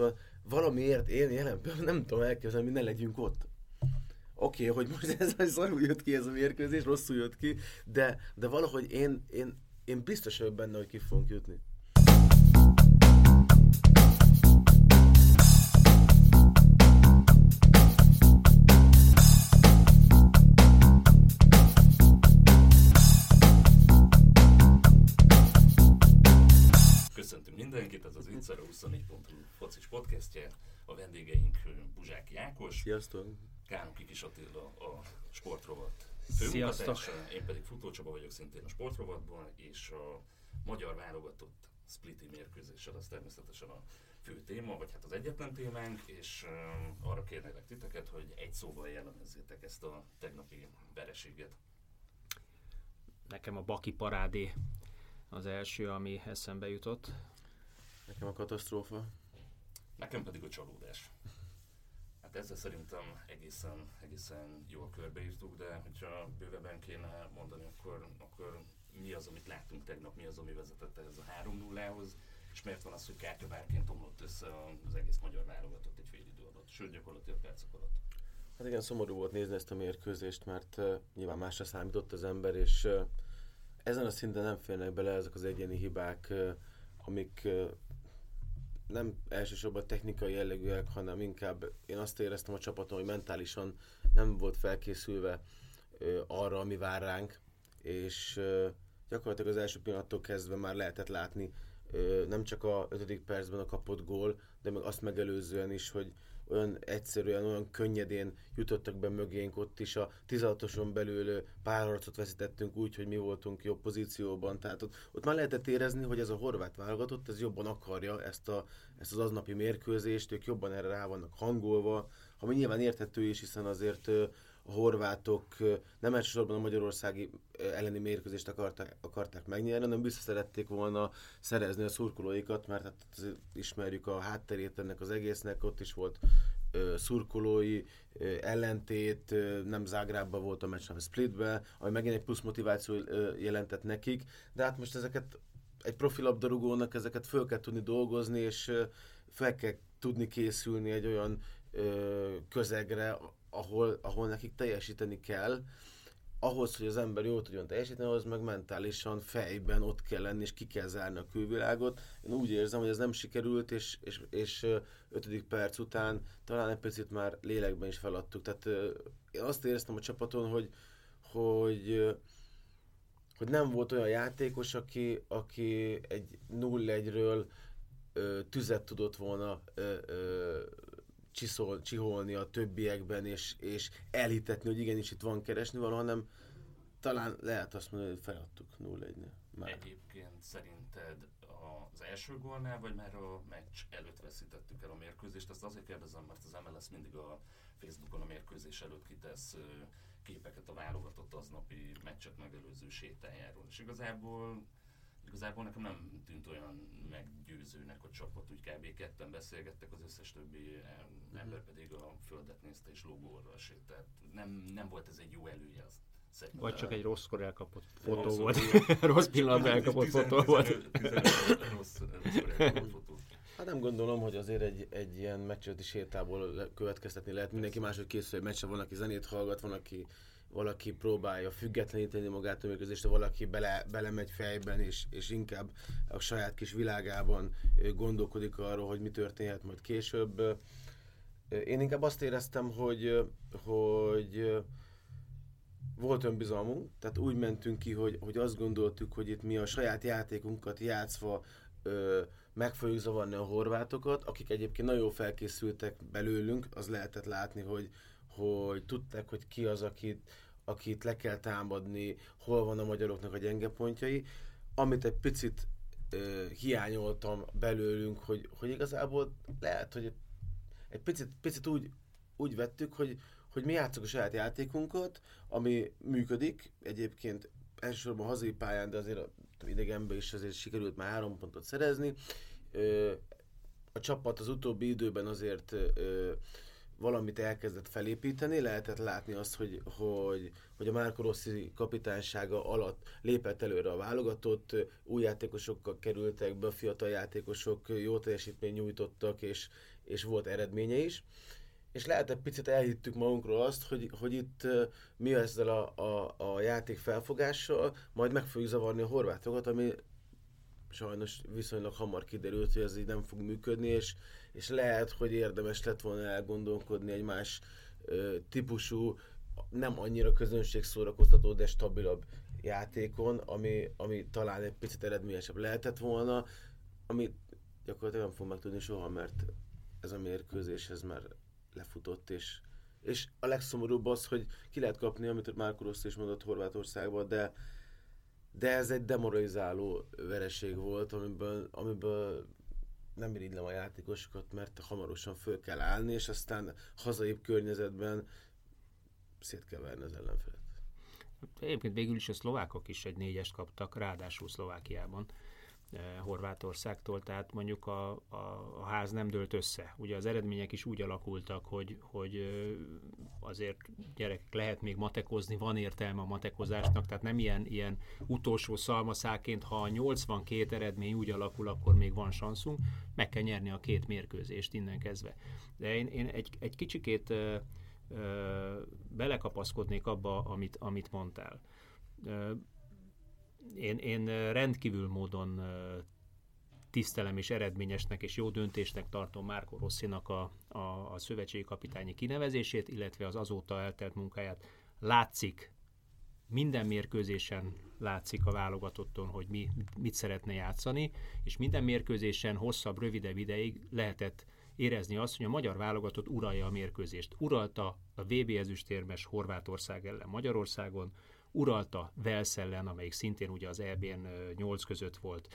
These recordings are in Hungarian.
Szóval valamiért én jelen nem tudom elképzelni, hogy ne legyünk ott. Oké, okay, hogy most ez az szarul jött ki ez a mérkőzés, rosszul jött ki, de, de valahogy én, én, én biztos vagyok benne, hogy ki fogunk jutni. Ákos, Sziasztok! Kánok Kikis Attila a sportrovat Sziasztok. főmunkatársa, én pedig Futó Csaba vagyok szintén a sportrovatban, és a magyar válogatott spliti mérkőzéssel az természetesen a fő téma, vagy hát az egyetlen témánk, és uh, arra kérnélek titeket, hogy egy szóval jellemezzétek ezt a tegnapi vereséget. Nekem a Baki parádé az első, ami eszembe jutott. Nekem a katasztrófa. Nekem pedig a csalódás. Hát ezzel szerintem egészen, egészen jól körbeírtuk, de hogyha bővebben kéne mondani, akkor, akkor mi az, amit láttunk tegnap, mi az, ami vezetett ehhez a 3-0-hoz, és miért van az, hogy kártyavárként omlott össze az egész magyar válogatott egy fél idő alatt, sőt gyakorlatilag percek alatt. Hát igen, szomorú volt nézni ezt a mérkőzést, mert uh, nyilván másra számított az ember, és uh, ezen a szinten nem férnek bele ezek az egyéni hibák, uh, amik uh, nem elsősorban technikai jellegűek, hanem inkább én azt éreztem a csapaton, hogy mentálisan nem volt felkészülve uh, arra, ami vár ránk, és uh, gyakorlatilag az első pillanattól kezdve már lehetett látni uh, nem csak a 5. percben a kapott gól, de meg azt megelőzően is, hogy olyan egyszerűen, olyan könnyedén jutottak be mögénk, ott is a 16-oson belül pár harcot veszítettünk úgy, hogy mi voltunk jobb pozícióban, tehát ott, ott már lehetett érezni, hogy ez a horvát válogatott, ez jobban akarja ezt, a, ezt az aznapi mérkőzést, ők jobban erre rá vannak hangolva, ami nyilván érthető is, hiszen azért horvátok nem elsősorban a magyarországi elleni mérkőzést akarták, akarták megnyerni, hanem vissza szerették volna szerezni a szurkolóikat, mert hát ismerjük a hátterét ennek az egésznek, ott is volt ö, szurkolói ö, ellentét, ö, nem Zágrábban volt a meccs, hanem Splitbe, ami megint egy plusz motiváció jelentett nekik, de hát most ezeket egy profilabdarúgónak ezeket föl kell tudni dolgozni, és fel kell tudni készülni egy olyan ö, közegre, ahol, ahol nekik teljesíteni kell, ahhoz, hogy az ember jól tudjon teljesíteni, ahhoz meg mentálisan, fejben ott kell lenni, és ki kell zárni a külvilágot. Én úgy érzem, hogy ez nem sikerült, és, és, és ötödik perc után talán egy picit már lélekben is feladtuk. Tehát én azt éreztem a csapaton, hogy, hogy hogy nem volt olyan játékos, aki, aki egy 0-1-ről tüzet tudott volna csiszol, csiholni a többiekben, és, és elhitetni, hogy igenis itt van keresni való, hanem talán lehet azt mondani, hogy feladtuk 0-1-nél. Már. Egyébként szerinted az első gólnál, vagy már a meccs előtt veszítettük el a mérkőzést? Ezt azért kérdezem, mert az MLS mindig a Facebookon a mérkőzés előtt kitesz képeket a válogatott aznapi meccset megelőző sétájáról. És igazából igazából nekem nem tűnt olyan meggyőzőnek a csapat, úgy kb. ketten beszélgettek, az összes többi ember pedig a földet nézte és logóra sétált. Nem, nem volt ez egy jó előjel. Szerintem. Vagy csak egy rosszkor elkapott fotó rossz volt. rossz pillanatban elkapott fotó volt. rossz, rossz fotó. Hát nem gondolom, hogy azért egy, egy ilyen meccsölti sétából következtetni lehet. Mindenki máshogy készül egy meccsre, van, aki zenét hallgat, van, aki valaki próbálja függetleníteni magát a mérkőzést, valaki bele, belemegy fejben, és, és inkább a saját kis világában gondolkodik arról, hogy mi történhet majd később. Én inkább azt éreztem, hogy, hogy volt önbizalmunk, tehát úgy mentünk ki, hogy, hogy azt gondoltuk, hogy itt mi a saját játékunkat játszva ö, meg fogjuk zavarni a horvátokat, akik egyébként nagyon felkészültek belőlünk, az lehetett látni, hogy, hogy tudták, hogy ki az, akit, akit le kell támadni, hol van a magyaroknak a gyenge pontjai, amit egy picit ö, hiányoltam belőlünk, hogy, hogy igazából lehet, hogy egy picit, picit úgy, úgy vettük, hogy, hogy mi játszunk a saját játékunkat, ami működik, egyébként elsősorban hazai pályán, de azért idegenben is azért sikerült már három pontot szerezni. Ö, a csapat az utóbbi időben azért ö, valamit elkezdett felépíteni, lehetett látni azt, hogy, hogy, hogy a Márko Rossi kapitánysága alatt lépett előre a válogatott, új játékosokkal kerültek be, fiatal játékosok jó teljesítményt nyújtottak, és, és volt eredménye is. És lehet egy picit elhittük magunkról azt, hogy, hogy itt mi ezzel a, a, a játék felfogással, majd meg fogjuk zavarni a horvátokat, ami sajnos viszonylag hamar kiderült, hogy ez így nem fog működni, és, és lehet, hogy érdemes lett volna elgondolkodni egy más ö, típusú, nem annyira közönségszórakoztató, de stabilabb játékon, ami, ami talán egy picit eredményesebb lehetett volna, ami gyakorlatilag nem fog megtudni soha, mert ez a mérkőzés ez már lefutott, és, és a legszomorúbb az, hogy ki lehet kapni, amit Márko Rossz is mondott Horvátországban, de de ez egy demoralizáló vereség volt, amiből, amiből nem irigylem a játékosokat, mert hamarosan föl kell állni, és aztán hazai környezetben szét kell verni az ellenfelet. Egyébként végül is a szlovákok is egy négyest kaptak, ráadásul Szlovákiában. Eh, Horvátországtól, tehát mondjuk a, a, a ház nem dőlt össze. Ugye az eredmények is úgy alakultak, hogy, hogy azért gyerekek lehet még matekozni, van értelme a matekozásnak, tehát nem ilyen, ilyen utolsó szalmaszáként, ha a 82 eredmény úgy alakul, akkor még van szanszunk, meg kell nyerni a két mérkőzést innen kezdve. De én, én egy, egy kicsikét ö, ö, belekapaszkodnék abba, amit, amit mondtál én, én rendkívül módon tisztelem és eredményesnek és jó döntésnek tartom Márko Rosszinak a, a, a szövetségi kapitányi kinevezését, illetve az azóta eltelt munkáját. Látszik, minden mérkőzésen látszik a válogatotton, hogy mi, mit szeretne játszani, és minden mérkőzésen hosszabb, rövidebb ideig lehetett érezni azt, hogy a magyar válogatott uralja a mérkőzést. Uralta a VB ezüstérmes Horvátország ellen Magyarországon, uralta Velsz ellen, amelyik szintén ugye az EB-n 8 között volt,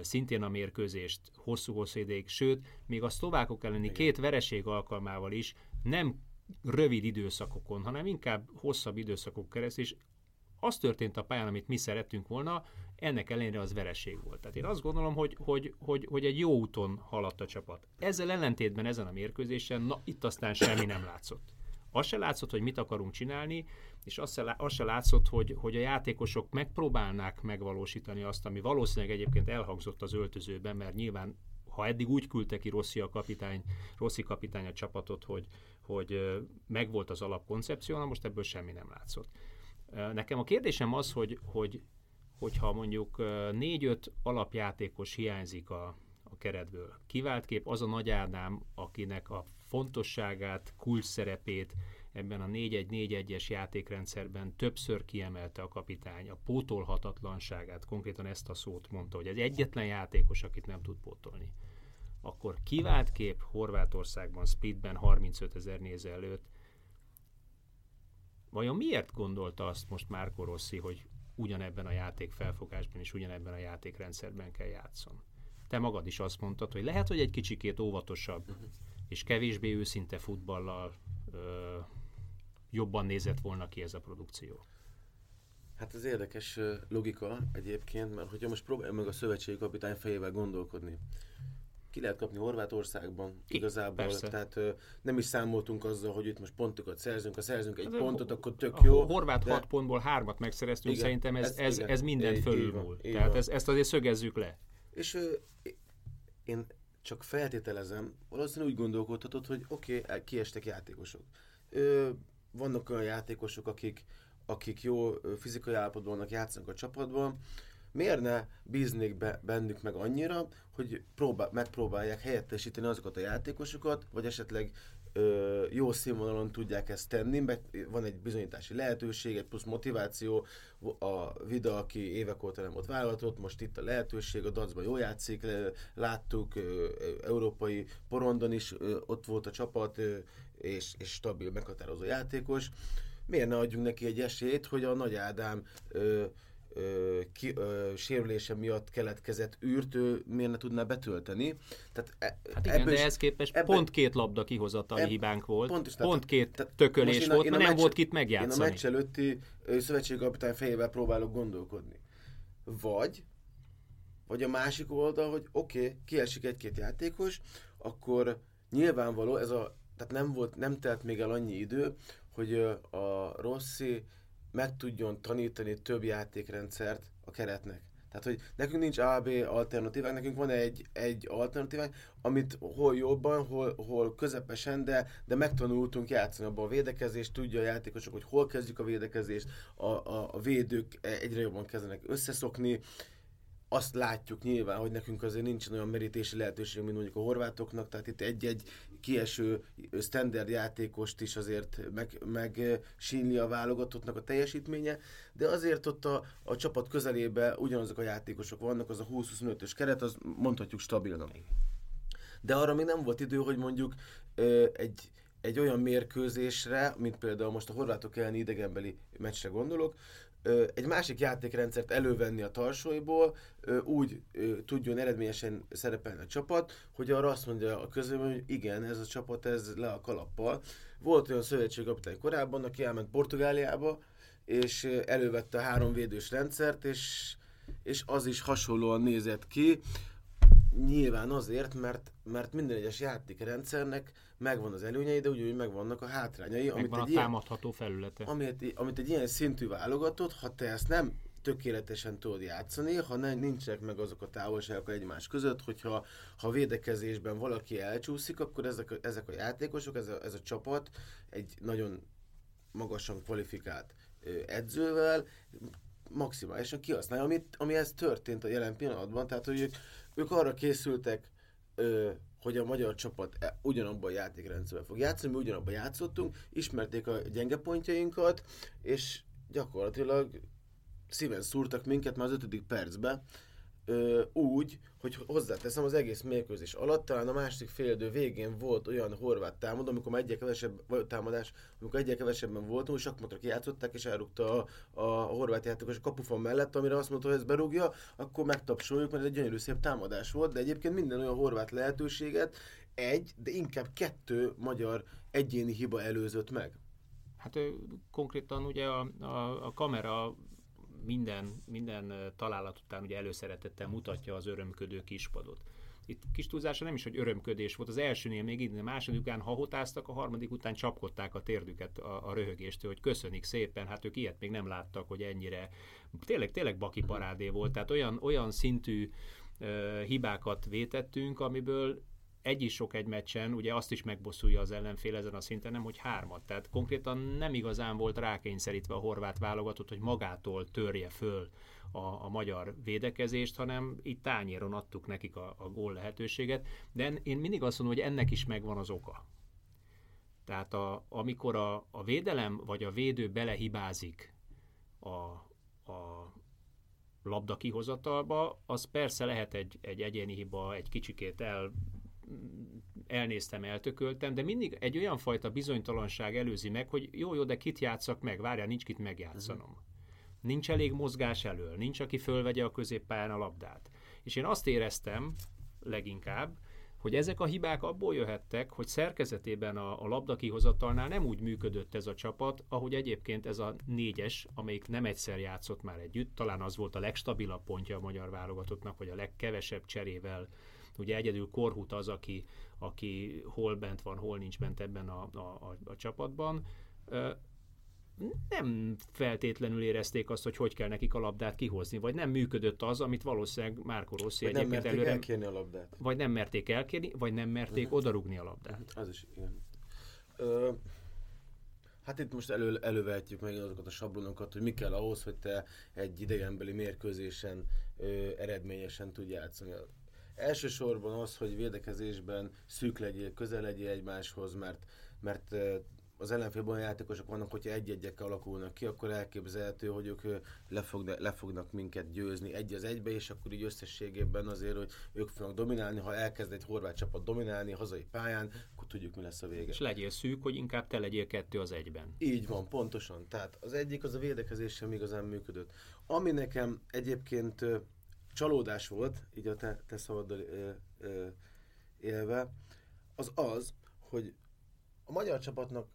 szintén a mérkőzést hosszú-hosszú ideig, sőt, még a szlovákok elleni Igen. két vereség alkalmával is nem rövid időszakokon, hanem inkább hosszabb időszakok keresztül, és az történt a pályán, amit mi szerettünk volna, ennek ellenére az vereség volt. Tehát én azt gondolom, hogy, hogy, hogy, hogy egy jó úton haladt a csapat. Ezzel ellentétben ezen a mérkőzésen, na itt aztán semmi nem látszott. Az se látszott, hogy mit akarunk csinálni, és az se, az se látszott, hogy, hogy a játékosok megpróbálnák megvalósítani azt, ami valószínűleg egyébként elhangzott az öltözőben, mert nyilván ha eddig úgy küldte ki Rossi a kapitány, Rossi kapitány a csapatot, hogy, hogy megvolt az alapkoncepció, na most ebből semmi nem látszott. Nekem a kérdésem az, hogy, hogy hogyha mondjuk négy-öt alapjátékos hiányzik a, a keretből. Kivált az a Nagy Ádám, akinek a fontosságát, kulcs szerepét ebben a 4-1-4-1-es játékrendszerben többször kiemelte a kapitány, a pótolhatatlanságát, konkrétan ezt a szót mondta, hogy ez egyetlen játékos, akit nem tud pótolni. Akkor kivált kép Horvátországban, Splitben 35 ezer néző előtt. Vajon miért gondolta azt most Márko Rossi, hogy ugyanebben a játék felfogásban és ugyanebben a játékrendszerben kell játszon? Te magad is azt mondtad, hogy lehet, hogy egy kicsikét óvatosabb uh-huh. és kevésbé őszinte futballal ö, jobban nézett volna ki ez a produkció. Hát ez érdekes logika egyébként, mert hogyha most próbálj meg a szövetségi kapitány fejével gondolkodni, ki lehet kapni Horvátországban ki, igazából, persze. tehát ö, nem is számoltunk azzal, hogy itt most pontokat szerzünk, ha szerzünk egy hát, pontot, akkor tök jó. A Horvát de... 6 pontból hármat megszereztünk, igen, szerintem ez, ez, ez, ez mindent fölülmúl. Tehát ez, ezt azért szögezzük le. És ö, én csak feltételezem, valószínűleg úgy gondolkodhatod, hogy oké, okay, kiestek játékosok. Ö, vannak olyan játékosok, akik, akik jó fizikai állapotban vannak, játszanak a csapatban, miért ne bíznék be, bennük meg annyira, hogy próbál, megpróbálják helyettesíteni azokat a játékosokat, vagy esetleg jó színvonalon tudják ezt tenni, mert van egy bizonyítási lehetőség, egy plusz motiváció, a Vida, aki évek óta nem volt vállalatot, most itt a lehetőség, a Dacban jól játszik, láttuk, európai porondon is ott volt a csapat, ö, és, és stabil, meghatározó játékos. Miért ne adjunk neki egy esélyt, hogy a Nagy Ádám ö, ö, ki, ö, sérülése miatt keletkezett űrt ő miért ne tudná betölteni. Tehát e, hát igen, de ehhez képest ebben, pont két labda kihozatali eb, hibánk volt, pont, is, pont két tehát, tökölés volt, mert nem volt kit megjátszani. Én a meccs előtti szövetségkapitány fejével próbálok gondolkodni. Vagy, vagy a másik oldal, hogy oké, okay, kiesik egy-két játékos, akkor nyilvánvaló ez a tehát nem volt, nem telt még el annyi idő, hogy a Rossi meg tudjon tanítani több játékrendszert a keretnek. Tehát, hogy nekünk nincs A, B alternatívák, nekünk van egy, egy alternatívák, amit hol jobban, hol, hol közepesen, de, de megtanultunk játszani abban a védekezést, tudja a játékosok, hogy hol kezdjük a védekezést, a, a, a védők egyre jobban kezdenek összeszokni, azt látjuk nyilván, hogy nekünk azért nincsen olyan merítési lehetőség, mint mondjuk a horvátoknak, tehát itt egy-egy kieső standard játékost is azért meg, meg sínli a válogatottnak a teljesítménye, de azért ott a, a csapat közelébe ugyanazok a játékosok vannak, az a 20-25-ös keret, az mondhatjuk stabilnak. De arra még nem volt idő, hogy mondjuk egy, egy olyan mérkőzésre, mint például most a horvátok elleni idegenbeli meccsre gondolok, egy másik játékrendszert elővenni a tarsóiból, úgy tudjon eredményesen szerepelni a csapat, hogy arra azt mondja a közöm, hogy igen, ez a csapat ez le a kalappal. Volt olyan szövetségkapitány korábban, aki elment Portugáliába, és elővette a három védős rendszert, és, és az is hasonlóan nézett ki. Nyilván azért, mert, mert minden egyes játékrendszernek megvan az előnyei, de úgy, megvannak a hátrányai. Megvan amit egy a ilyen, támadható felülete. Amit, amit egy ilyen szintű válogatott, ha te ezt nem tökéletesen tudod játszani, ha ne, nincsenek meg azok a távolságok egymás között, hogyha ha védekezésben valaki elcsúszik, akkor ezek a, ezek a játékosok, ez a, ez a csapat egy nagyon magasan kvalifikált edzővel maximálisan kihasználja, amit, ami ez történt a jelen pillanatban, tehát hogy ők, ők arra készültek ö, hogy a magyar csapat e, ugyanabban a játékrendszerben fog játszani, mi ugyanabban játszottunk, ismerték a gyenge pontjainkat, és gyakorlatilag szíven szúrtak minket már az ötödik percben, ö, úgy, hogy hozzáteszem az egész mérkőzés alatt, talán a másik félidő végén volt olyan horvát támadó, amikor már egyre kevesebb vagy támadás, amikor egyre kevesebben voltunk, és akkor kijátszották, és elrúgta a, a, a horvát játékos a kapufon mellett, amire azt mondta, hogy ezt berúgja, akkor megtapsoljuk, mert ez egy gyönyörű szép támadás volt, de egyébként minden olyan horvát lehetőséget egy, de inkább kettő magyar egyéni hiba előzött meg. Hát konkrétan ugye a, a, a kamera minden, minden találat után ugye előszeretettel mutatja az örömködő kispadot. Itt kis túlzása nem is, hogy örömködés volt. Az elsőnél még így, a második után hahotáztak, a harmadik után csapkodták a térdüket a, a röhögéstől, hogy köszönik szépen, hát ők ilyet még nem láttak, hogy ennyire, tényleg, tényleg baki parádé volt, tehát olyan, olyan szintű hibákat vétettünk, amiből egy is sok egy meccsen, ugye azt is megbosszulja az ellenfél ezen a szinten, nem hogy hármat. Tehát konkrétan nem igazán volt rákényszerítve a horvát válogatott, hogy magától törje föl a, a magyar védekezést, hanem itt tányéron adtuk nekik a, a gól lehetőséget. De én mindig azt mondom, hogy ennek is megvan az oka. Tehát a, amikor a, a védelem vagy a védő belehibázik a, a labda kihozatalba, az persze lehet egy, egy egyéni hiba, egy kicsikét el elnéztem, eltököltem, de mindig egy olyan fajta bizonytalanság előzi meg, hogy jó, jó, de kit játszak meg, várjál, nincs kit megjátszanom. Nincs elég mozgás elől, nincs, aki fölvegye a középpályán a labdát. És én azt éreztem leginkább, hogy ezek a hibák abból jöhettek, hogy szerkezetében a, a labda kihozatalnál nem úgy működött ez a csapat, ahogy egyébként ez a négyes, amelyik nem egyszer játszott már együtt, talán az volt a legstabilabb pontja a magyar válogatottnak, hogy a legkevesebb cserével Ugye egyedül Korhut az, aki, aki hol bent van, hol nincs bent ebben a, a, a, a csapatban. Nem feltétlenül érezték azt, hogy hogy kell nekik a labdát kihozni, vagy nem működött az, amit valószínűleg Márko Rossi vagy egyébként nem merték elkérni a labdát. Vagy nem merték elkérni, vagy nem merték uh-huh. odarugni a labdát. Az is igen. Ö, Hát itt most elő, elővehetjük meg azokat a sablonokat, hogy mi kell ahhoz, hogy te egy idegenbeli mérkőzésen ö, eredményesen tudj játszani. Elsősorban az, hogy védekezésben szűk legyél, közel legyél egymáshoz, mert, mert az ellenfélben olyan játékosok vannak, hogyha egy-egyekkel alakulnak ki, akkor elképzelhető, hogy ők le, fog, le fognak minket győzni egy az egybe, és akkor így összességében azért, hogy ők fognak dominálni, ha elkezd egy horvát csapat dominálni hazai pályán, akkor tudjuk, mi lesz a vége. És legyél szűk, hogy inkább te legyél kettő az egyben. Így van, pontosan. Tehát az egyik az a védekezés sem igazán működött. Ami nekem egyébként csalódás volt, így a te, te ö, élve, az az, hogy a magyar csapatnak,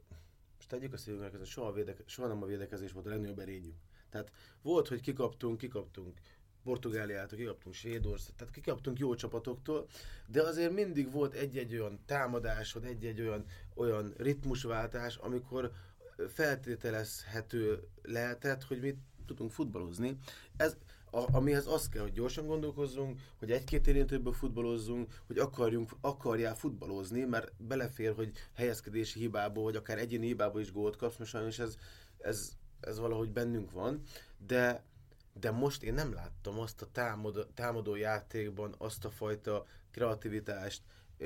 most tegyük a szívünknek, ez soha, soha nem a védekezés volt a legnagyobb erényünk. Tehát volt, hogy kikaptunk, kikaptunk Portugáliától, kikaptunk Svédország, tehát kikaptunk jó csapatoktól, de azért mindig volt egy-egy olyan támadásod, egy-egy olyan, olyan ritmusváltás, amikor feltételezhető lehetett, hogy mi tudunk futballozni. Ez, a, amihez az kell, hogy gyorsan gondolkozzunk, hogy egy-két érintőből futballozzunk, hogy akarjunk, akarjál futballozni, mert belefér, hogy helyezkedési hibából, vagy akár egyéni hibából is gólt kapsz, most sajnos ez, ez, ez valahogy bennünk van, de de most én nem láttam azt a támadó, támadó játékban azt a fajta kreativitást,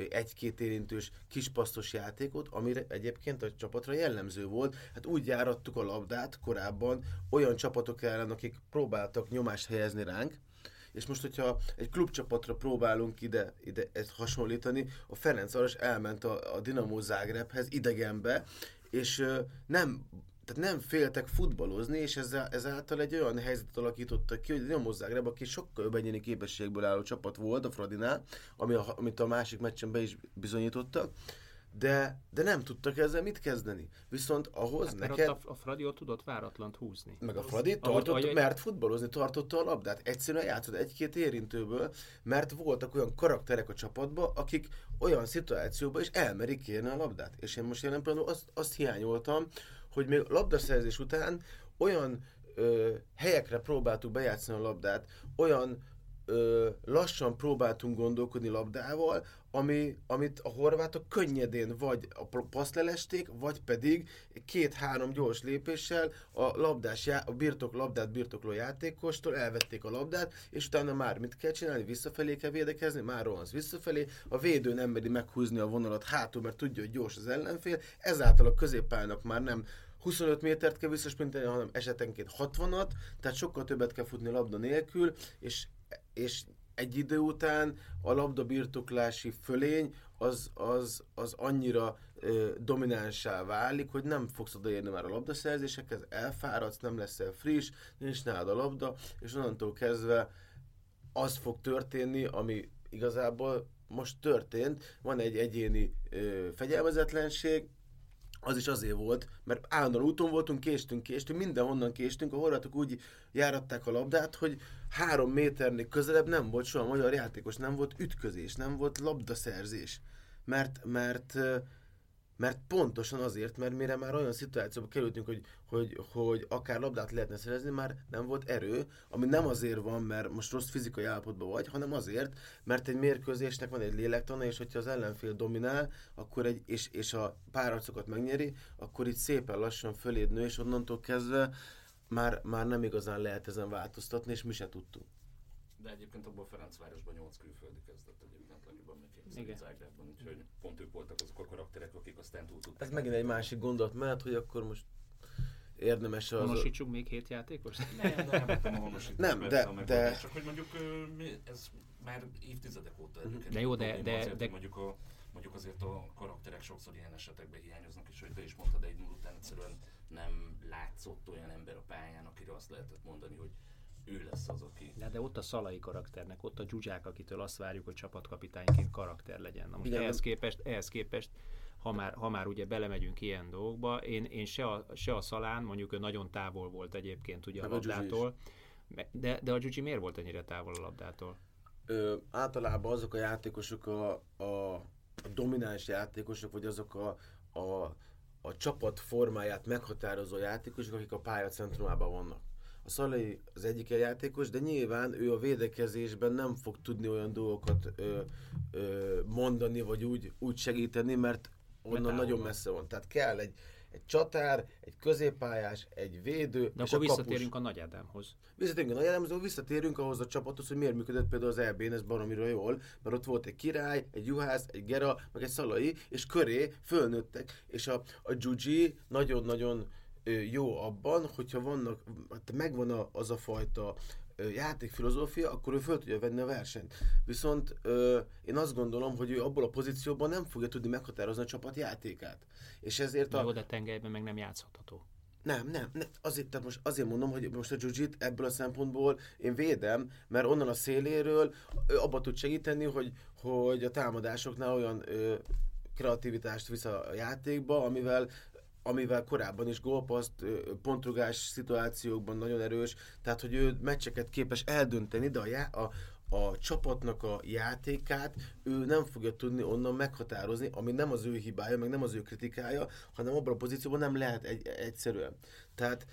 egy-két érintős kispasztos játékot, amire egyébként a csapatra jellemző volt. Hát úgy járattuk a labdát korábban olyan csapatok ellen, akik próbáltak nyomást helyezni ránk, és most, hogyha egy klubcsapatra próbálunk ide, ide ezt hasonlítani, a Ferencváros elment a, a Dinamo Zágrebhez idegenbe, és nem tehát nem féltek futballozni, és ezzel, ezáltal egy olyan helyzetet alakítottak ki, hogy Dinamo Zágreb, aki sokkal jobb egyéni képességből álló csapat volt a Fradinál, ami a, amit a másik meccsen be is bizonyítottak, de, de nem tudtak ezzel mit kezdeni. Viszont ahhoz hát, neked... a, a Fradi ott tudott váratlant húzni. Meg a Fradi tartott, ahogy, mert futballozni tartotta a labdát. Egyszerűen játszott egy-két érintőből, mert voltak olyan karakterek a csapatban, akik olyan szituációban is elmerik kérni a labdát. És én most jelen pillanatban azt, azt hiányoltam, hogy még labdaszerzés után olyan ö, helyekre próbáltuk bejátszani a labdát, olyan ö, lassan próbáltunk gondolkodni labdával, ami, amit a horvátok könnyedén vagy a paszt vagy pedig két-három gyors lépéssel a labdás, a birtok labdát birtokló játékostól elvették a labdát, és utána már mit kell csinálni? Visszafelé kell védekezni, már rohansz visszafelé, a védő nem meri meghúzni a vonalat hátul, mert tudja, hogy gyors az ellenfél, ezáltal a középpályának már nem 25 métert kell visszasprinteni, hanem esetenként 60-at, tehát sokkal többet kell futni labda nélkül, és, és egy idő után a labda birtoklási fölény az, az, az annyira ö, dominánsá válik, hogy nem fogsz odaérni már a labdaszerzésekhez, elfáradsz, nem leszel friss, nincs nálad a labda, és onnantól kezdve az fog történni, ami igazából most történt, van egy egyéni ö, fegyelmezetlenség, az is azért volt, mert állandóan úton voltunk, késtünk, késtünk, mindenhonnan késtünk, a horvátok úgy járatták a labdát, hogy három méternél közelebb nem volt soha magyar játékos, nem volt ütközés, nem volt labdaszerzés. Mert, mert mert pontosan azért, mert mire már olyan szituációba kerültünk, hogy, hogy, hogy akár labdát lehetne szerezni, már nem volt erő, ami nem azért van, mert most rossz fizikai állapotban vagy, hanem azért, mert egy mérkőzésnek van egy lélektana, és hogyha az ellenfél dominál, akkor egy, és, és a párharcokat megnyeri, akkor itt szépen lassan föléd nő, és onnantól kezdve már, már nem igazán lehet ezen változtatni, és mi se tudtunk. De egyébként abban a Ferencvárosban 8 külföldi kezdett egyébként még Zágrában, úgyhogy pont ők voltak azok a karakterek, akik aztán túl tudták. Ez megint egy másik gondolat mert hogy akkor most érdemes az... Honosítsuk még hét játékos? Nem, nem, nem a Nem, de, de... Csak hogy mondjuk ez már évtizedek óta előkerül. De jó, de... de, azért, de... Mondjuk, a, mondjuk azért a karakterek sokszor ilyen esetekben hiányoznak, és hogy te is mondtad, egy null után egyszerűen nem látszott olyan ember a pályán, akire azt lehetett mondani, hogy ő lesz az, aki... De, de ott a szalai karakternek, ott a dzsuzsák, akitől azt várjuk, hogy csapatkapitányként karakter legyen. Na most Igen, ehhez képest, ehhez képest ha már, ha már ugye belemegyünk ilyen dolgokba, én, én se, a, se a szalán, mondjuk ő nagyon távol volt egyébként ugye a labdától, de, de a Gyugyi miért volt ennyire távol a labdától? Ö, általában azok a játékosok, a, a, a domináns játékosok, vagy azok a, a, a csapat formáját meghatározó játékosok, akik a pálya centrumában vannak. A Szalai az egyik játékos, de nyilván ő a védekezésben nem fog tudni olyan dolgokat ö, ö, mondani, vagy úgy, úgy segíteni, mert onnan mert nagyon messze van. Tehát kell egy, egy csatár, egy középpályás, egy védő, De és akkor a visszatérünk kapus. a Nagy Ádámhoz. Visszatérünk a Nagy Ádámhoz, visszatérünk ahhoz a csapathoz, hogy miért működött például az EB-n, ez baromira jól, mert ott volt egy király, egy juhász, egy gera, meg egy szalai, és köré fölnőttek, és a, a Gyugyi nagyon-nagyon jó abban, hogyha vannak, hát megvan az a fajta játékfilozófia, akkor ő föl tudja venni a versenyt. Viszont ö, én azt gondolom, hogy ő abból a pozícióban nem fogja tudni meghatározni a csapat játékát. És ezért a... Jó, de tengelyben meg nem játszható. Nem, nem, nem. Azért, tehát most azért mondom, hogy most a Jujit ebből a szempontból én védem, mert onnan a széléről abba tud segíteni, hogy, hogy a támadásoknál olyan ö, kreativitást visz a játékba, amivel amivel korábban is gólpaszt, pontrugás szituációkban nagyon erős, tehát hogy ő meccseket képes eldönteni, de a, já- a, a csapatnak a játékát ő nem fogja tudni onnan meghatározni, ami nem az ő hibája, meg nem az ő kritikája, hanem abban a pozícióban nem lehet egy, egyszerűen. Tehát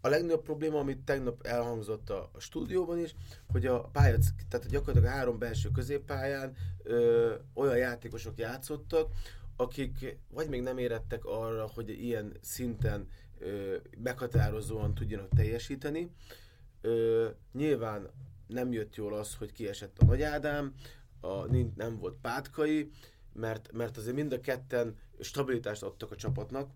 a legnagyobb probléma, amit tegnap elhangzott a, stúdióban is, hogy a pálya, tehát gyakorlatilag a három belső középpályán ö, olyan játékosok játszottak, akik vagy még nem érettek arra, hogy ilyen szinten ö, meghatározóan tudjanak teljesíteni. Ö, nyilván nem jött jól az, hogy kiesett a Nagy Ádám, a, nem volt Pátkai, mert, mert azért mind a ketten stabilitást adtak a csapatnak,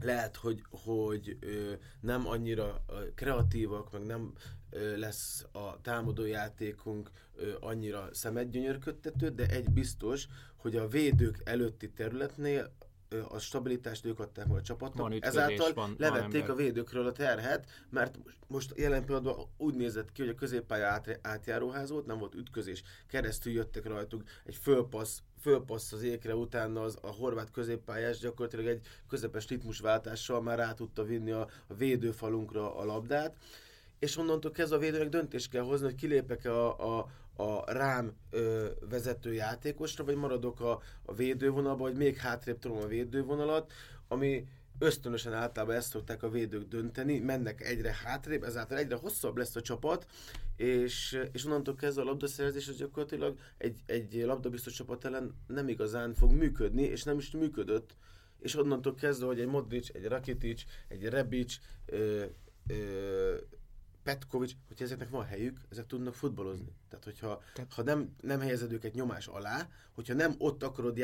lehet, hogy, hogy ö, nem annyira kreatívak, meg nem lesz a támadó játékunk ö, annyira szemedgyönyörködtető, de egy biztos, hogy a védők előtti területnél a stabilitást ők adták meg a csapatnak, van ezáltal van, levették van a védőkről a terhet, mert most jelen pillanatban úgy nézett ki, hogy a középpálya át, átjáróház volt, nem volt ütközés, keresztül jöttek rajtuk, egy fölpassz, fölpassz az ékre, utána az, a horvát középpályás gyakorlatilag egy közepes ritmusváltással már rá tudta vinni a, a védőfalunkra a labdát, és onnantól kezdve a védőnek döntést kell hozni, hogy kilépek-e a, a, a rám ö, vezető játékosra, vagy maradok a, a védővonalba, vagy még hátrébb tudom a védővonalat, ami ösztönösen általában ezt szokták a védők dönteni, mennek egyre hátrébb, ezáltal egyre hosszabb lesz a csapat, és, és onnantól kezdve a labdaszerzés az gyakorlatilag egy, egy labdabiztos csapat ellen nem igazán fog működni, és nem is működött, és onnantól kezdve, hogy egy Modric, egy Rakitic, egy Rebic, ö, ö, Petkovics, hogyha ezeknek van helyük, ezek tudnak futballozni. Tehát, hogyha Tehát... ha nem, nem helyezed őket nyomás alá, hogyha nem ott akarod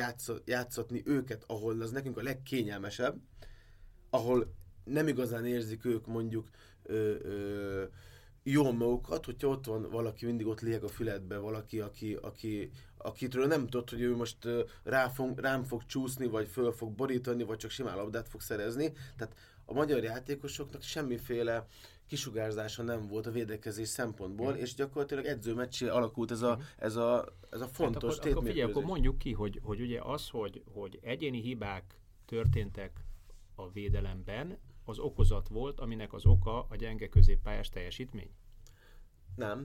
játszatni őket, ahol az nekünk a legkényelmesebb, ahol nem igazán érzik ők mondjuk ö, ö, jó magukat, hogyha ott van valaki, mindig ott lieg a füledbe, valaki, aki, aki, akitről nem tudod, hogy ő most rá fog, rám fog csúszni, vagy föl fog borítani, vagy csak simán labdát fog szerezni. Tehát a magyar játékosoknak semmiféle kisugárzása nem volt a védekezés szempontból, mm. és gyakorlatilag edzőmeccsé alakult ez a, ez a, ez a fontos hát akkor, akkor, figyelj, akkor mondjuk ki, hogy, hogy ugye az, hogy, hogy egyéni hibák történtek a védelemben, az okozat volt, aminek az oka a gyenge középpályás teljesítmény? Nem.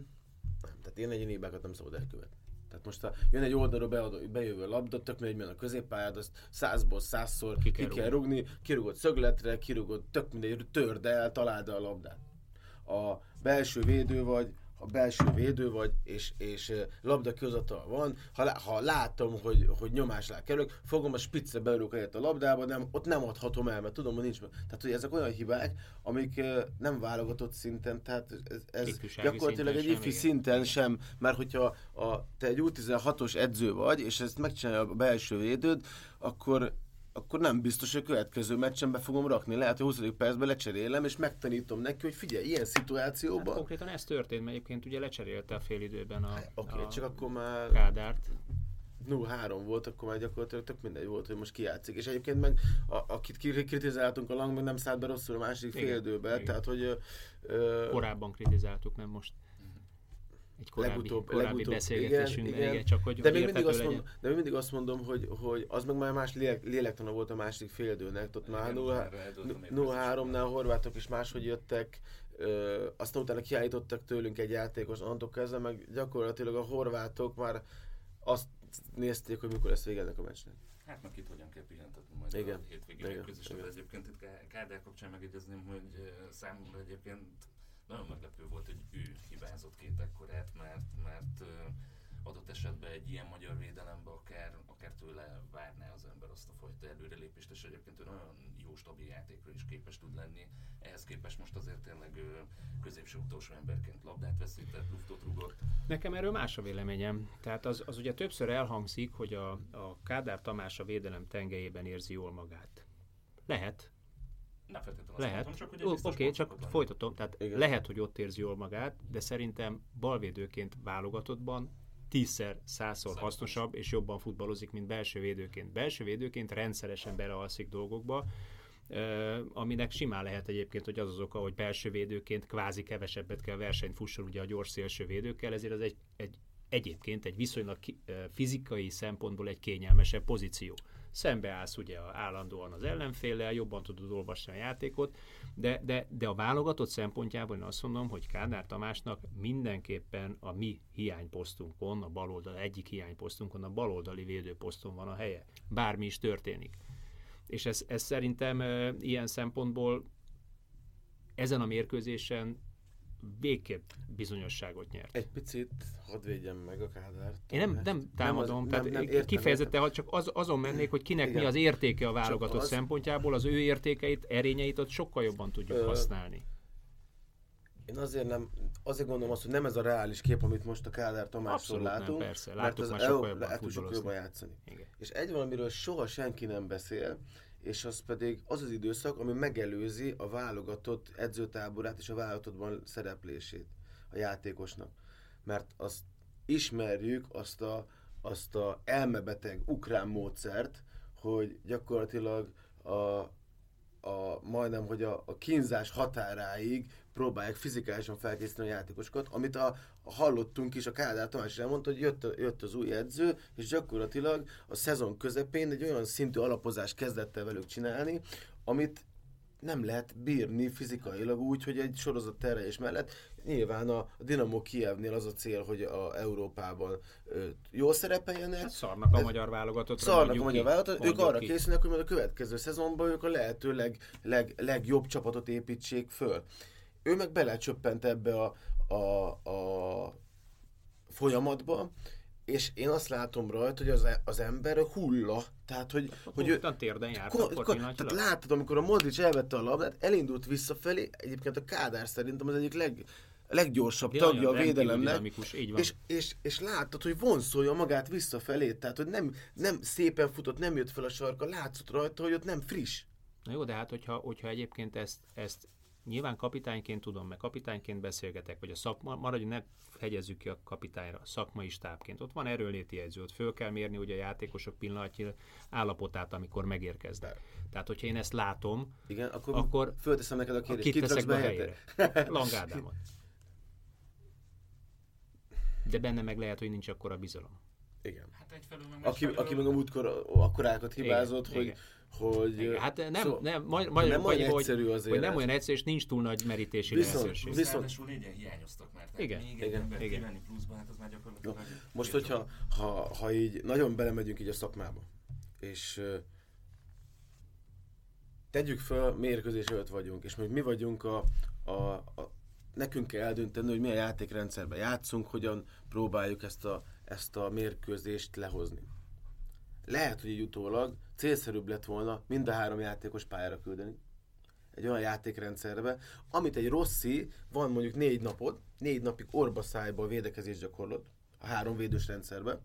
nem. Tehát én egyéni hibákat nem szabad elkövetni. Tehát most ha jön egy oldalról beadó, bejövő labda, tök mindegy, a középpályád, azt százból százszor ki kell, ki kell rugni, kirugod szögletre, kirugod, tök mindegy, törd el, találd a labdát. A belső védő vagy, a belső védő vagy, és, és labda kihozatal van, ha, ha látom, hogy, hogy nyomás alá kerülök, fogom a spitze beülök helyett a labdába, nem, ott nem adhatom el, mert tudom, hogy nincs. Tehát, hogy ezek olyan hibák, amik nem válogatott szinten, tehát ez, ez gyakorlatilag egy ifi szinten sem, mert hogyha a, te egy U16-os edző vagy, és ezt megcsinálja a belső védőd, akkor akkor nem biztos, hogy a következő meccsen be fogom rakni. Lehet, hogy 20. percben lecserélem, és megtanítom neki, hogy figyelj, ilyen szituációban... Hát konkrétan ez történt, mert egyébként ugye lecserélte a fél időben a, Oké, okay, csak akkor már... Kádárt. 0-3 volt, akkor már gyakorlatilag tök mindegy volt, hogy most kijátszik. És egyébként meg, a, akit kritizáltunk a lang, meg nem szállt be rosszul a másik fél időbe, tehát hogy... Ö, Korábban kritizáltuk, nem most egy korábbi, legutóbb, korábbi legutóbb, beszélgetésünkben, igen, igen, csak hogy de még, mindig azt mondom, de még mindig azt mondom, hogy, hogy az meg már más lélek, lélektana volt a másik félidőnek, ott már 0-3-nál a horvátok is máshogy jöttek, ö, aztán utána kiállítottak tőlünk egy játékos, annak kezdve meg gyakorlatilag a horvátok már azt nézték, hogy mikor lesz vége ennek a meccsnek. Hát meg itt hogyan kell pihentetni majd igen. a hétvégén közösen. Egyébként itt Kádár kapcsán megegyezném, hogy számomra egyébként nagyon meglepő volt, hogy ő hibázott két ekkorát, mert, mert adott esetben egy ilyen magyar védelembe akár, akár tőle várná az ember azt a fajta előrelépést, és egyébként ő nagyon jó, stabil játékra is képes tud lenni. Ehhez képest most azért tényleg középső utolsó emberként labdát veszített, luftot rugott. Nekem erről más a véleményem. Tehát az, az ugye többször elhangzik, hogy a, a Kádár Tamás a védelem tengelyében érzi jól magát. Lehet, nem feltétlenül lehet. Mondtam, csak Oké, okay, csak folytatom. Tehát Igen. lehet, hogy ott érzi jól magát, de szerintem balvédőként válogatottban tízszer, százszor hasznosabb és jobban futballozik, mint belső védőként. Belső védőként rendszeresen belealszik dolgokba, aminek simán lehet egyébként, hogy az az oka, hogy belső védőként kvázi kevesebbet kell versenyt fusson ugye a gyors szélső védőkkel, ezért az egy, egy egyébként egy viszonylag fizikai szempontból egy kényelmesebb pozíció. Szembeállsz ugye állandóan az ellenféllel, jobban tudod olvasni a játékot, de, de, de a válogatott szempontjából én azt mondom, hogy Kádár Tamásnak mindenképpen a mi hiányposztunkon, a baloldal egyik hiányposztunkon, a baloldali védőposzton van a helye. Bármi is történik. És ez, ez szerintem e, ilyen szempontból ezen a mérkőzésen végképp bizonyosságot nyert. Egy picit hadd védjem meg a Kádárt. Én nem, nem támadom, nem, tehát nem, nem, kifejezetten csak az, azon mennék, hogy kinek Igen. mi az értéke a válogatott az... szempontjából, az ő értékeit, erényeit ott sokkal jobban tudjuk Ö... használni. Én azért nem, azért gondolom azt, hogy nem ez a reális kép, amit most a Kádár Tamásról látunk. Nem, persze. Láttuk mert már sokkal jobban, jobban játszani. Igen. És egy valamiről soha senki nem beszél, és az pedig az az időszak, ami megelőzi a válogatott edzőtáborát és a válogatottban szereplését a játékosnak. Mert azt ismerjük, azt a, azt a elmebeteg ukrán módszert, hogy gyakorlatilag a, a, majdnem, hogy a, a kínzás határáig próbálják fizikálisan felkészíteni a játékosokat, amit a, hallottunk is, a Kádár Tamás elmondta, hogy jött, jött az új edző, és gyakorlatilag a szezon közepén egy olyan szintű alapozást kezdett el velük csinálni, amit nem lehet bírni fizikailag úgy, hogy egy sorozat terelés mellett. Nyilván a Dinamo Kievnél az a cél, hogy a Európában ö, jól szerepeljenek. Hát szarnak a magyar válogatott. Szarnak a magyar válogatott. Ők arra ki. készülnek, hogy majd a következő szezonban ők a lehető leg, leg, legjobb csapatot építsék föl ő meg belecsöppent ebbe a, a, a folyamatba, és én azt látom rajta, hogy az, e- az ember hulla. Tehát, hogy, hát, hogy ő, térden járt ko, ko, Tehát látod, amikor a Modric elvette a labdát, elindult visszafelé, egyébként a Kádár szerintem az egyik leg, leggyorsabb ja, tagja a védelemnek, és, és, és láttad, hogy vonszolja magát visszafelé, tehát hogy nem, nem szépen futott, nem jött fel a sarka, látszott rajta, hogy ott nem friss. Na jó, de hát hogyha, hogyha egyébként ezt, ezt nyilván kapitányként tudom, meg kapitányként beszélgetek, vagy a szakma, maradj, ne hegyezzük ki a kapitányra, szakmai stábként. Ott van erőléti jegyző, ott föl kell mérni ugye a játékosok pillanatnyi állapotát, amikor megérkeznek. Tehát, hogyha én ezt látom, Igen, akkor, akkor fölteszem neked a kérdést, kit teszek be a helyére? Langádámat. De benne meg lehet, hogy nincs akkor a bizalom. Igen. Hát egyfelől meg aki, aki meg a múltkor akkorákat hibázott, igen, hogy igen hogy... Igen, hát nem, szó, nem, majd, majd nem olyan egyszerű hogy, azért. Hogy nem olyan egyszerű, és nincs túl nagy merítési viszont, lehetőség. Viszont, viszont négyen hiányoztak már. Igen, még igen, egy igen. kivenni pluszba, hát az már gyakorlatilag... No, most, hogyha ha, ha így nagyon belemegyünk így a szakmába, és uh, tegyük fel, mérkőzés előtt vagyunk, és még mi vagyunk a, a, a nekünk kell eldönteni, hogy milyen játékrendszerben játszunk, hogyan próbáljuk ezt a, ezt a mérkőzést lehozni. Lehet, hogy így utólag célszerűbb lett volna mind a három játékos pályára küldeni. Egy olyan játékrendszerbe, amit egy Rossi van mondjuk négy napod, négy napig orba szájba védekezés gyakorlott, a három védős rendszerbe,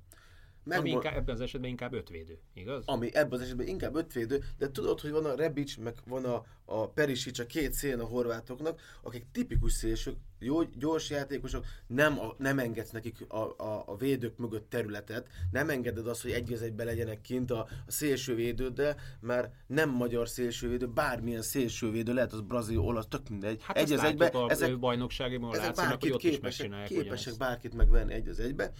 meg ami inkább, ebben az esetben inkább ötvédő, igaz? Ami ebben az esetben inkább ötvédő, de tudod, hogy van a Rebic, meg van a, a Perisic, a két szén a horvátoknak, akik tipikus szélsők, jó, gyors játékosok, nem, a, nem engedsz nekik a, a, a védők mögött területet, nem engeded azt, hogy egy egybe legyenek kint a, a szélsővédőddel, mert nem magyar szélsővédő, bármilyen szélsővédő, lehet az brazil, olasz, tök mindegy. Hát egy az egybe, a ezek, bajnoksági ezek látszanak, bárkit képesek, képesek bárkit megvenni egy az egybe.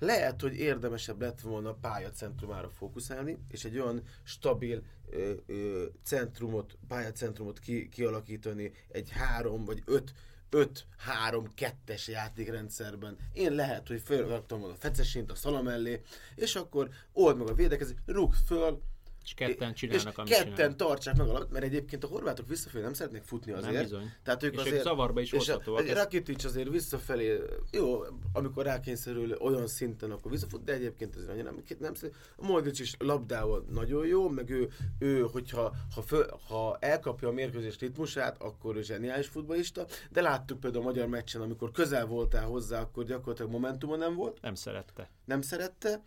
Lehet, hogy érdemesebb lett volna pályacentrumára fókuszálni, és egy olyan stabil ö, ö, centrumot, pályacentrumot ki, kialakítani egy három vagy öt 5-3-2-es játékrendszerben. Én lehet, hogy felraktam volna a fecesint a szala mellé, és akkor old meg a védekezés, rúgd föl, és ketten csinálnak, és ketten csinál. tartsák meg alatt, mert egyébként a horvátok visszafelé nem szeretnék futni azért. Nem bizony. Tehát ők és azért, ők zavarba is hozhatóak. És Rakitic azért visszafelé, jó, amikor rákényszerül olyan szinten, akkor visszafut, de egyébként azért annyira nem, nem A Modric is labdával nagyon jó, meg ő, ő hogyha ha, föl, ha elkapja a mérkőzés ritmusát, akkor ő zseniális futballista, de láttuk például a magyar meccsen, amikor közel voltál hozzá, akkor gyakorlatilag momentuma nem volt. Nem szerette. Nem szerette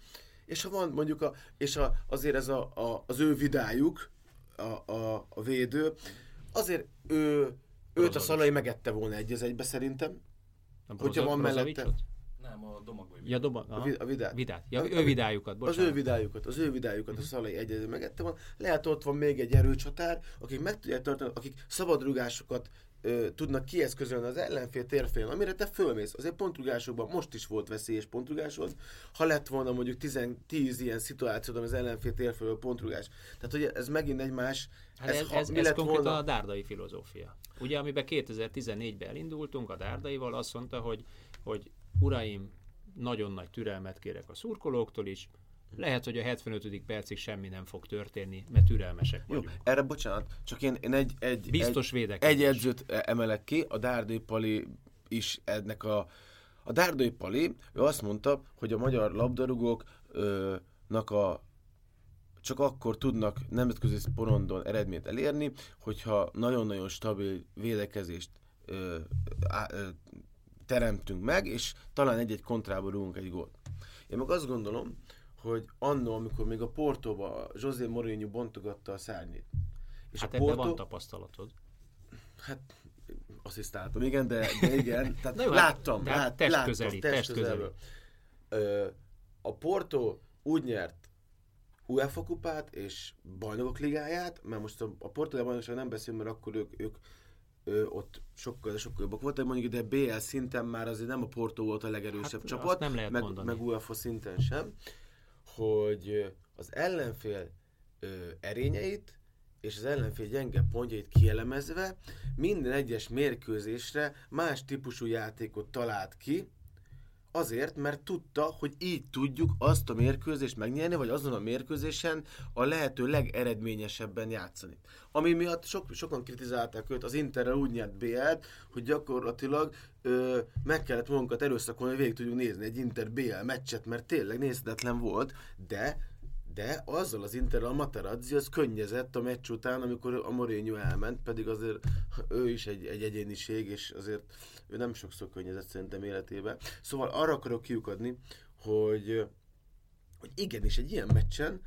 és ha van mondjuk, a, és a, azért ez a, a, az ő vidájuk, a, a, a védő, azért ő, őt a Szalai megette volna egy az egybe szerintem. A hogyha van mellette. Nem, a Domagoj. Ja, Doma, a, a vidát. vidát. Ja, ő vidájukat, bocsánat. Az ő vidájukat, az ő vidájukat uh-huh. a Szalai egy megette van. Lehet ott van még egy erőcsatár, akik meg tudják tartani, akik szabadrugásokat ö, tudnak kieszközölni az ellenfél térfélén, amire te fölmész. Azért pontrugásokban most is volt veszélyes pontrugásod, ha lett volna mondjuk 10, 10 ilyen szituációd, ami az ellenfél térfélől pontrugás. Tehát, hogy ez megint egy más... Hát ez, ez, ez, ez konkrétan volna... a dárdai filozófia. Ugye, amiben 2014-ben elindultunk a dárdaival, azt mondta, hogy, hogy uraim, nagyon nagy türelmet kérek a szurkolóktól is, lehet, hogy a 75. percig semmi nem fog történni, mert türelmesek vagyunk. Jó, erre bocsánat, csak én, én egy, egy, Biztos egy, egy edzőt emelek ki, a Dárdai Pali is ennek a... A Dárdai Pali, ő azt mondta, hogy a magyar labdarúgóknak a csak akkor tudnak nemzetközi porondon eredményt elérni, hogyha nagyon-nagyon stabil védekezést ö, á, ö, teremtünk meg, és talán egy-egy kontrába rúgunk egy gólt. Én meg azt gondolom, hogy annó, amikor még a Portóba José Mourinho bontogatta a szárnyét. És hát a Porto... van tapasztalatod. Hát asszisztáltam, igen, de, de igen, tehát jó, hát láttam, hát, lát, test láttam, közeli, test, test A Porto úgy nyert UEFA kupát és bajnokok ligáját, mert most a, a portugál bajnokság nem beszélünk, mert akkor ők, ők ő, ott sokkal, sokkal jobbak voltak, mondjuk de BL szinten már azért nem a Porto volt a legerősebb hát, csapat, nem lehet meg, mondani. meg UEFA szinten sem hogy az ellenfél ö, erényeit és az ellenfél gyenge pontjait kielemezve minden egyes mérkőzésre más típusú játékot talált ki, Azért, mert tudta, hogy így tudjuk azt a mérkőzést megnyerni, vagy azon a mérkőzésen a lehető legeredményesebben játszani. Ami miatt sok, sokan kritizálták őt, az Interrel úgy nyert BL-t, hogy gyakorlatilag ö, meg kellett magunkat erőszakolni, hogy végig tudjuk nézni egy Inter BL meccset, mert tényleg nézhetetlen volt, de de azzal az Inter a Materazzi az könnyezett a meccs után, amikor a Mourinho elment, pedig azért ő is egy, egy egyéniség, és azért ő nem sokszor könnyezett szerintem életébe. Szóval arra akarok kiukadni, hogy, hogy igenis egy ilyen meccsen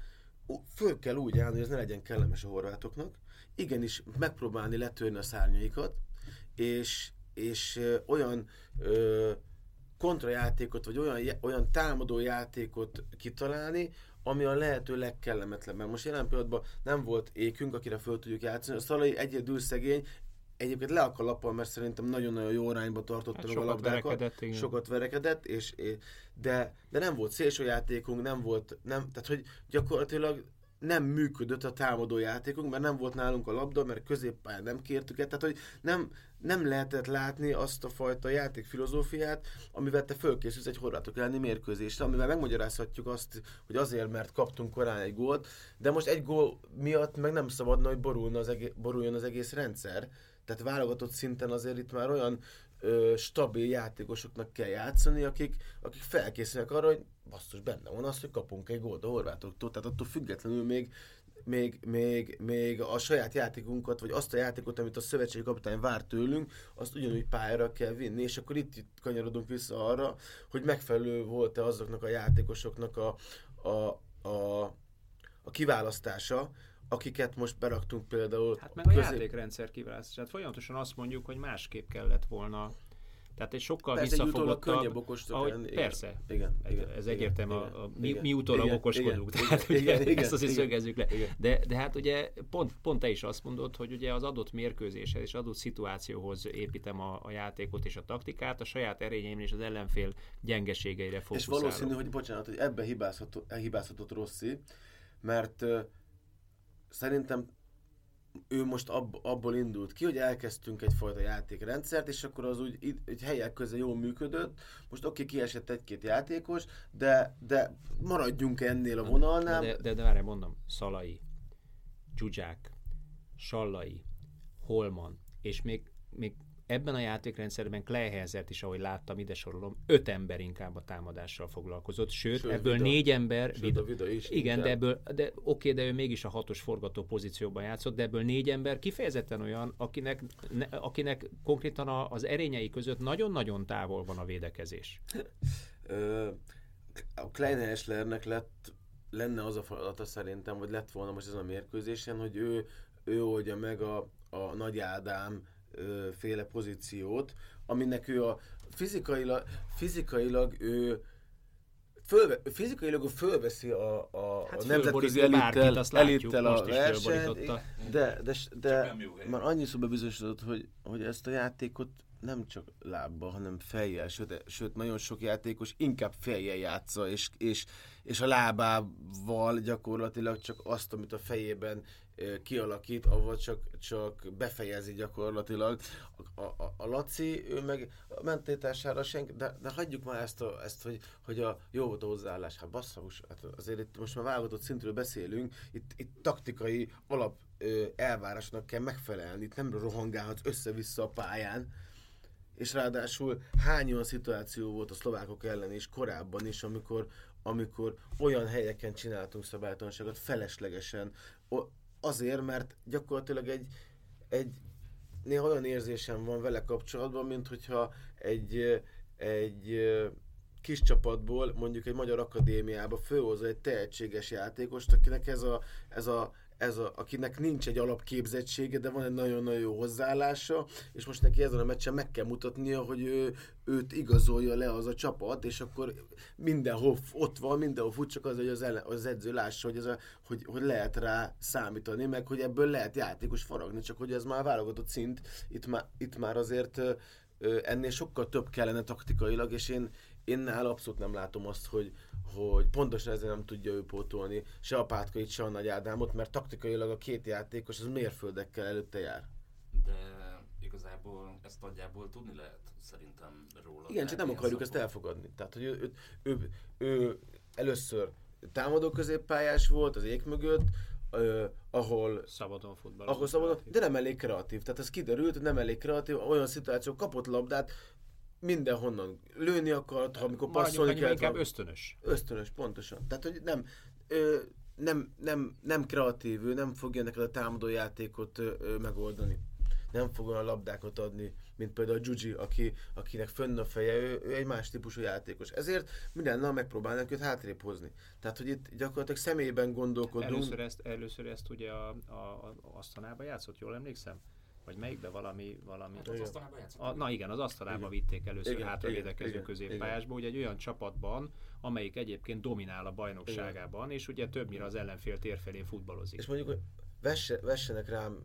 föl kell úgy állni, hogy ez ne legyen kellemes a horvátoknak, igenis megpróbálni letörni a szárnyaikat, és, és olyan ö, kontrajátékot, vagy olyan, olyan támadó játékot kitalálni, ami a lehető legkellemetlenebb. Most jelen pillanatban nem volt ékünk, akire föl tudjuk játszani. A Szalai egyedül szegény, egyébként le a kalappal, mert szerintem nagyon-nagyon jó arányba tartotta hát a labdákat. Verekedett, Sokat verekedett, és, de, de nem volt szélsőjátékunk, nem volt, nem, tehát hogy gyakorlatilag nem működött a támadó játékunk, mert nem volt nálunk a labda, mert középpályán nem kértük el, tehát hogy nem, nem lehetett látni azt a fajta játékfilozófiát, amivel te fölkészülsz egy horvátok elleni mérkőzésre, amivel megmagyarázhatjuk azt, hogy azért, mert kaptunk korán egy gólt, de most egy gól miatt meg nem szabadna, hogy borulna az egész, boruljon az egész rendszer. Tehát válogatott szinten azért itt már olyan ö, stabil játékosoknak kell játszani, akik, akik felkészülnek arra, hogy basszus, benne van az, hogy kapunk egy gólt a horvátoktól, tehát attól függetlenül még, még, még, még a saját játékunkat, vagy azt a játékot, amit a szövetségi kapitány vár tőlünk, azt ugyanúgy pályára kell vinni, és akkor itt, itt kanyarodunk vissza arra, hogy megfelelő volt-e azoknak a játékosoknak a, a, a, a kiválasztása, akiket most beraktunk például. Hát meg közé... a játékrendszer kiválasztása. Hát folyamatosan azt mondjuk, hogy másképp kellett volna tehát egy sokkal persze, visszafogottabb... könnyebb okostok ahogy, Persze, igen, igen, ez egyértelmű, a, a, mi, mi utólag okoskodunk, igen, tehát igen, ugye, igen, ezt azért igen, szögezzük le. Igen. De, de hát ugye pont, pont te is azt mondod, hogy ugye az adott mérkőzéshez és adott szituációhoz építem a, a játékot és a taktikát, a saját erényeim és az ellenfél gyengeségeire fókuszálok. És valószínű, hogy bocsánat, hogy ebbe hibázhatott, hibázhatott Rossi, mert uh, szerintem ő most ab, abból indult ki, hogy elkezdtünk egyfajta játékrendszert, és akkor az úgy egy helyek közben jól működött. Most oké, okay, kiesett egy-két játékos, de, de maradjunk ennél a vonalnál. De, de, de várj, mondom, Szalai, Dzsuzsák, Sallai, Holman, és még, még ebben a játékrendszerben Kleinhezert is, ahogy láttam, ide sorolom, öt ember inkább a támadással foglalkozott, sőt, sőt ebből vida, négy ember... Sőt, vida, vida is igen, de ebből, de oké, de ő mégis a hatos forgató pozícióban játszott, de ebből négy ember kifejezetten olyan, akinek, ne, akinek konkrétan a, az erényei között nagyon-nagyon távol van a védekezés. a Kleinheslernek lett lenne az a feladata szerintem, vagy lett volna most ezen a mérkőzésen, hogy ő, ő oldja meg a, a Nagy Ádám féle pozíciót, aminek ő a fizikailag, fizikailag ő fölve, fizikailag fölveszi a, a, Hát a nemzetközi elittel, elittel a versenyt, de, de, de már annyiszor bebizonyosodott, hogy, hogy ezt a játékot nem csak lábbal, hanem fejjel, sőt, sőt nagyon sok játékos inkább fejjel játsza, és, és, és a lábával gyakorlatilag csak azt, amit a fejében kialakít, avval csak, csak befejezi gyakorlatilag. A, a, a Laci, ő meg a mentétására senki, de, de hagyjuk már ezt, a, ezt hogy, hogy a jó volt a hozzáállás. Hát basszaus, hát azért itt most már válogatott szintről beszélünk, itt, itt taktikai alap ö, elvárásnak kell megfelelni, itt nem rohangálhatsz össze-vissza a pályán, és ráadásul hány olyan szituáció volt a szlovákok ellen is korábban is, amikor, amikor olyan helyeken csináltunk szabálytalanságot feleslegesen, o- azért, mert gyakorlatilag egy, egy néha olyan érzésem van vele kapcsolatban, mint hogyha egy, egy kis csapatból mondjuk egy magyar akadémiába fölhozza egy tehetséges játékost, akinek ez a, ez a ez a, akinek nincs egy alapképzettsége, de van egy nagyon-nagyon jó hozzáállása, és most neki ezen a meccsen meg kell mutatnia, hogy ő, őt igazolja le az a csapat, és akkor mindenhol ott van, mindenhol fut, csak az, hogy az, ellen, az edző lássa, hogy, ez a, hogy, hogy lehet rá számítani, meg hogy ebből lehet játékos faragni, csak hogy ez már válogatott szint, itt már, itt már azért ennél sokkal több kellene taktikailag, és én, én nála abszolút nem látom azt, hogy, hogy pontosan ezzel nem tudja ő pótolni se a Pátkait, se a Nagy Ádámot, mert taktikailag a két játékos az mérföldekkel előtte jár. De igazából ezt nagyjából tudni lehet szerintem róla. Igen, csak nem akarjuk ezt elfogadni. Tehát, hogy ő, ő, ő, ő először támadó középpályás volt az ég mögött, ö, ahol Szabadon futball. ahol szabadon, de nem elég kreatív. Tehát ez kiderült, hogy nem elég kreatív, olyan szituáció, kapott labdát, mindenhonnan lőni akart, ha amikor passzolni kellett, inkább ösztönös. Ösztönös, pontosan. Tehát, hogy nem, ö, nem, nem, nem kreatív, ő nem fogja neked a támadó játékot ö, ö, megoldani. Nem fog olyan labdákat adni, mint például a Gyugyi, aki, akinek fönn a feje, ő, ő egy más típusú játékos. Ezért minden nap megpróbálnak őt hátrébb hozni. Tehát, hogy itt gyakorlatilag személyben gondolkodunk. Először ezt, először ezt ugye a, a, a Asztanába játszott, jól emlékszem? Vagy melyikbe valami... valami Hát az Igen. asztalába a, na igen, az asztalába Igen. vitték először Igen, hátravédekező igen, középpályásba, ugye egy olyan csapatban, amelyik egyébként dominál a bajnokságában, és ugye többnyire az ellenfél tér felé futballozik. És mondjuk, hogy vesse, vessenek rám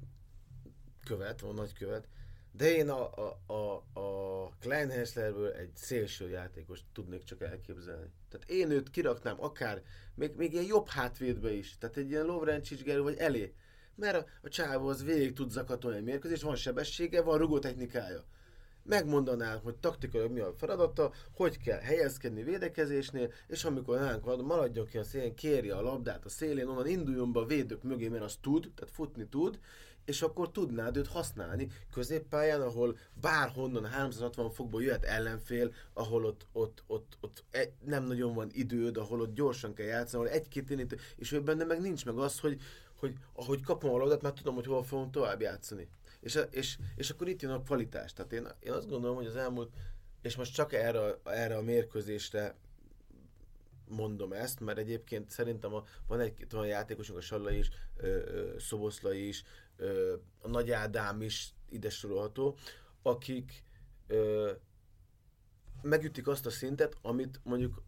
követ, van nagy követ, de én a, a, a, a Klein Hesslerből egy szélső játékost tudnék csak elképzelni. Tehát én őt kiraknám akár, még, még ilyen jobb hátvédbe is, tehát egy ilyen Lovrencsics Gerő vagy elé. Mert a, a csávó az végig tud zakatolni egy mérkőzést, van sebessége, van rugótechnikája. Megmondanál, hogy taktikailag mi a feladata, hogy kell helyezkedni védekezésnél, és amikor nálunk van, maradjon ki a szélén, kérje a labdát a szélén, onnan induljon be a védők mögé, mert az tud, tehát futni tud, és akkor tudnád őt használni középpályán, ahol bárhonnan 360 fokból jöhet ellenfél, ahol ott, ott, ott, ott e- nem nagyon van időd, ahol ott gyorsan kell játszani, ahol egy-két és ő benne meg nincs meg az, hogy, hogy ahogy kapom a labdát, már tudom, hogy hol fogom tovább játszani. És, és, és akkor itt jön a kvalitás. Tehát én, én azt gondolom, hogy az elmúlt, és most csak erre, erre a mérkőzésre mondom ezt, mert egyébként szerintem a, van egy olyan játékosunk, a Sallai is, ö, ö, Szoboszlai is, ö, a Nagy Ádám is ide sorolható, akik ö, megütik azt a szintet, amit mondjuk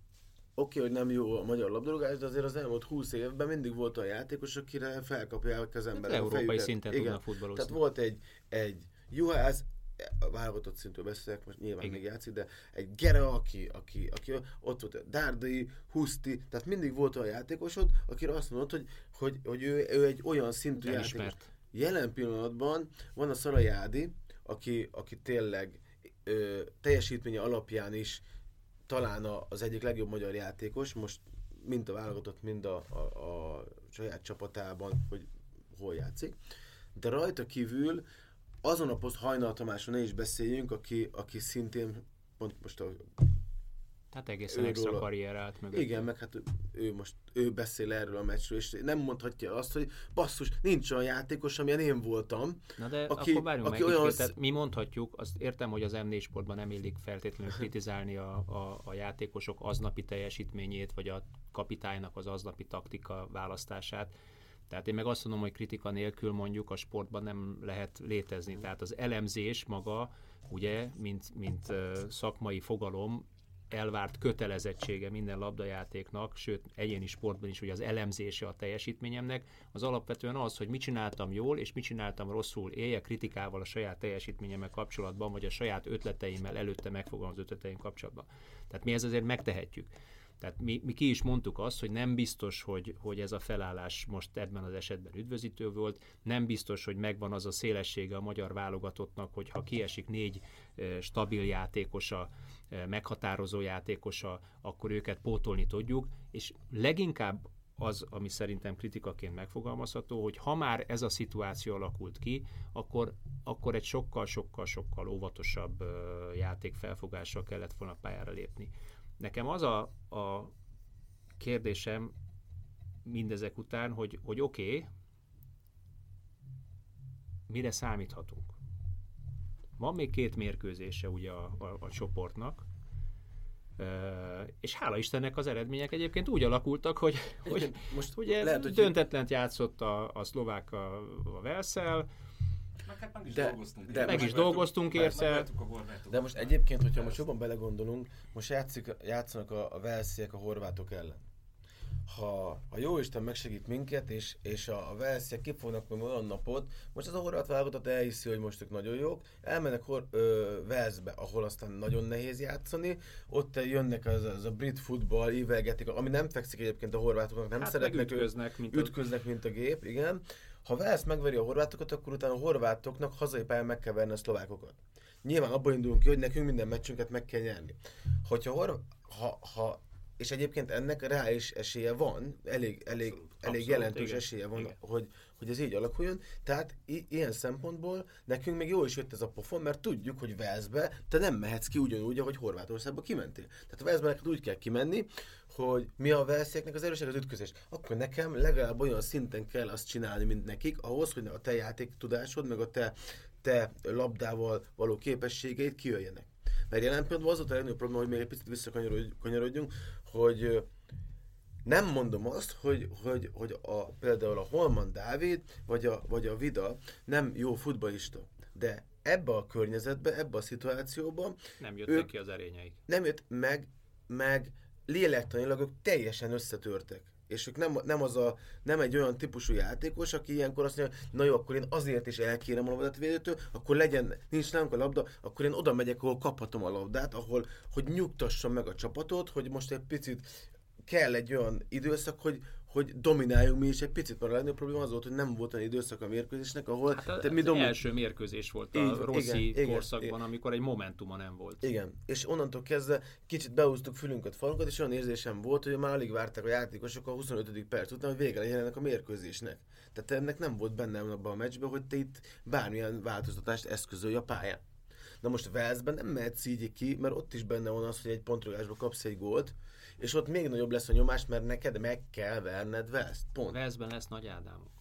oké, hogy nem jó a magyar labdarúgás, de azért az elmúlt 20 évben mindig volt olyan játékos, akire felkapják az emberek a Európai fejüket. szinten Igen. tudnak. Tehát volt egy, egy Juhász, válogatott szintől beszélek, most nyilván Igen. még játszik, de egy Gere, aki, aki, aki ott volt, Dárdai, Huszti, tehát mindig volt olyan játékosod, akire azt mondod, hogy, hogy, hogy ő, ő egy olyan szintű játékos. Elismert. Jelen pillanatban van a Szarajádi, aki, aki tényleg ö, teljesítménye alapján is talán az egyik legjobb magyar játékos, most mind a válogatott, mind a, a, a saját csapatában, hogy hol játszik. De rajta kívül azon a poszt Hajnal Tamásról ne is beszéljünk, aki, aki szintén pont most a Tehát egészen Ő extra róla- karrier állt mögött. igen, meg hát ő- ő most ő beszél erről a meccsről, és nem mondhatja azt, hogy basszus, nincs olyan játékos, amilyen én voltam. Na de Aki- akkor várjunk aki meg olyan tehát mi mondhatjuk, azt értem, hogy az M4 sportban nem illik feltétlenül kritizálni a, a, a játékosok aznapi teljesítményét, vagy a kapitánynak az aznapi taktika választását. Tehát én meg azt mondom, hogy kritika nélkül mondjuk a sportban nem lehet létezni. Tehát az elemzés maga, ugye, mint, mint szakmai fogalom, elvárt kötelezettsége minden labdajátéknak, sőt egyéni sportban is, hogy az elemzése a teljesítményemnek, az alapvetően az, hogy mit csináltam jól, és mit csináltam rosszul, élje kritikával a saját teljesítményemmel kapcsolatban, vagy a saját ötleteimmel előtte megfogalmazott ötleteim kapcsolatban. Tehát mi ez azért megtehetjük. Tehát mi, mi ki is mondtuk azt, hogy nem biztos, hogy, hogy ez a felállás most ebben az esetben üdvözítő volt, nem biztos, hogy megvan az a szélessége a magyar válogatottnak, hogy ha kiesik négy stabil játékosa, meghatározó játékosa, akkor őket pótolni tudjuk, és leginkább az, ami szerintem kritikaként megfogalmazható, hogy ha már ez a szituáció alakult ki, akkor, akkor egy sokkal-sokkal-sokkal óvatosabb játékfelfogással kellett volna pályára lépni. Nekem az a, a kérdésem mindezek után, hogy, hogy oké, okay, mire számíthatunk? Van még két mérkőzése ugye a, a, a csoportnak, és hála Istennek az eredmények egyébként úgy alakultak, hogy, hogy most ugye lehet, hogy döntetlent játszott a, a szlovák a, a Velszel, meg, hát meg is de, dolgoztunk. De meg is dolgoztunk érte. De most egyébként, hogyha most jobban belegondolunk, most játszik, játszanak a, a Velsziek a horvátok ellen ha a jó Isten megsegít minket, és, és a, a Velsziek ki fognak meg olyan napot, most az a horvát válogatott elhiszi, hogy most ők nagyon jók, elmennek hor, ö, Velszbe, ahol aztán nagyon nehéz játszani, ott jönnek az, az a brit futball, ívelgetik, ami nem fekszik egyébként a horvátoknak, nem hát szeretnek ütköznek, mint, ütköznek, mint a gép, igen. Ha Velsz megveri a horvátokat, akkor utána a horvátoknak hazai pályán meg kell verni a szlovákokat. Nyilván abból indulunk ki, hogy nekünk minden meccsünket meg kell nyerni. Hogyha hor, ha, ha és egyébként ennek reális esélye van, elég, elég, abszolút, elég abszolút, jelentős igen. esélye van, igen. hogy, hogy ez így alakuljon. Tehát i- ilyen szempontból nekünk még jó is jött ez a pofon, mert tudjuk, hogy Velszbe te nem mehetsz ki ugyanúgy, ahogy Horvátországba kimentél. Tehát a Velszbe neked úgy kell kimenni, hogy mi a Velszieknek az erőség az ütközés. Akkor nekem legalább olyan szinten kell azt csinálni, mint nekik, ahhoz, hogy a te játék tudásod, meg a te, te labdával való képességeid kijöjjenek. Mert jelen pillanatban az volt a legnagyobb probléma, hogy még egy picit visszakanyarodjunk, hogy nem mondom azt, hogy, hogy, hogy a, például a Holman Dávid vagy a, vagy a Vida nem jó futbalista, de ebbe a környezetbe, ebbe a szituációban nem jöttek ki az erényeik. Nem jött meg, meg lélektanilag ők teljesen összetörtek és ők nem, nem, az a, nem egy olyan típusú játékos, aki ilyenkor azt mondja, na jó, akkor én azért is elkérem a labdát védőtől, akkor legyen, nincs nálunk a labda, akkor én oda megyek, ahol kaphatom a labdát, ahol, hogy nyugtassam meg a csapatot, hogy most egy picit kell egy olyan időszak, hogy, hogy domináljunk mi is egy picit, mert a legnagyobb probléma az volt, hogy nem volt olyan időszak a mérkőzésnek, ahol... Hát te mi domin... első mérkőzés volt a Rossi igen, korszakban, igen, amikor egy momentuma nem volt. Igen, és onnantól kezdve kicsit beúztuk fülünket, falunkat, és olyan érzésem volt, hogy már alig várták a játékosok a 25. perc után, hogy vége legyen ennek a mérkőzésnek. Tehát ennek nem volt bennem abban a meccsben, hogy te itt bármilyen változtatást eszközölj a pályán. Na most Velszben nem mehetsz így ki, mert ott is benne van az, hogy egy pontrugásba kapsz egy gólt, és ott még nagyobb lesz a nyomás, mert neked meg kell verned Velsz. Pont. Velszben lesz Nagy Ádámok.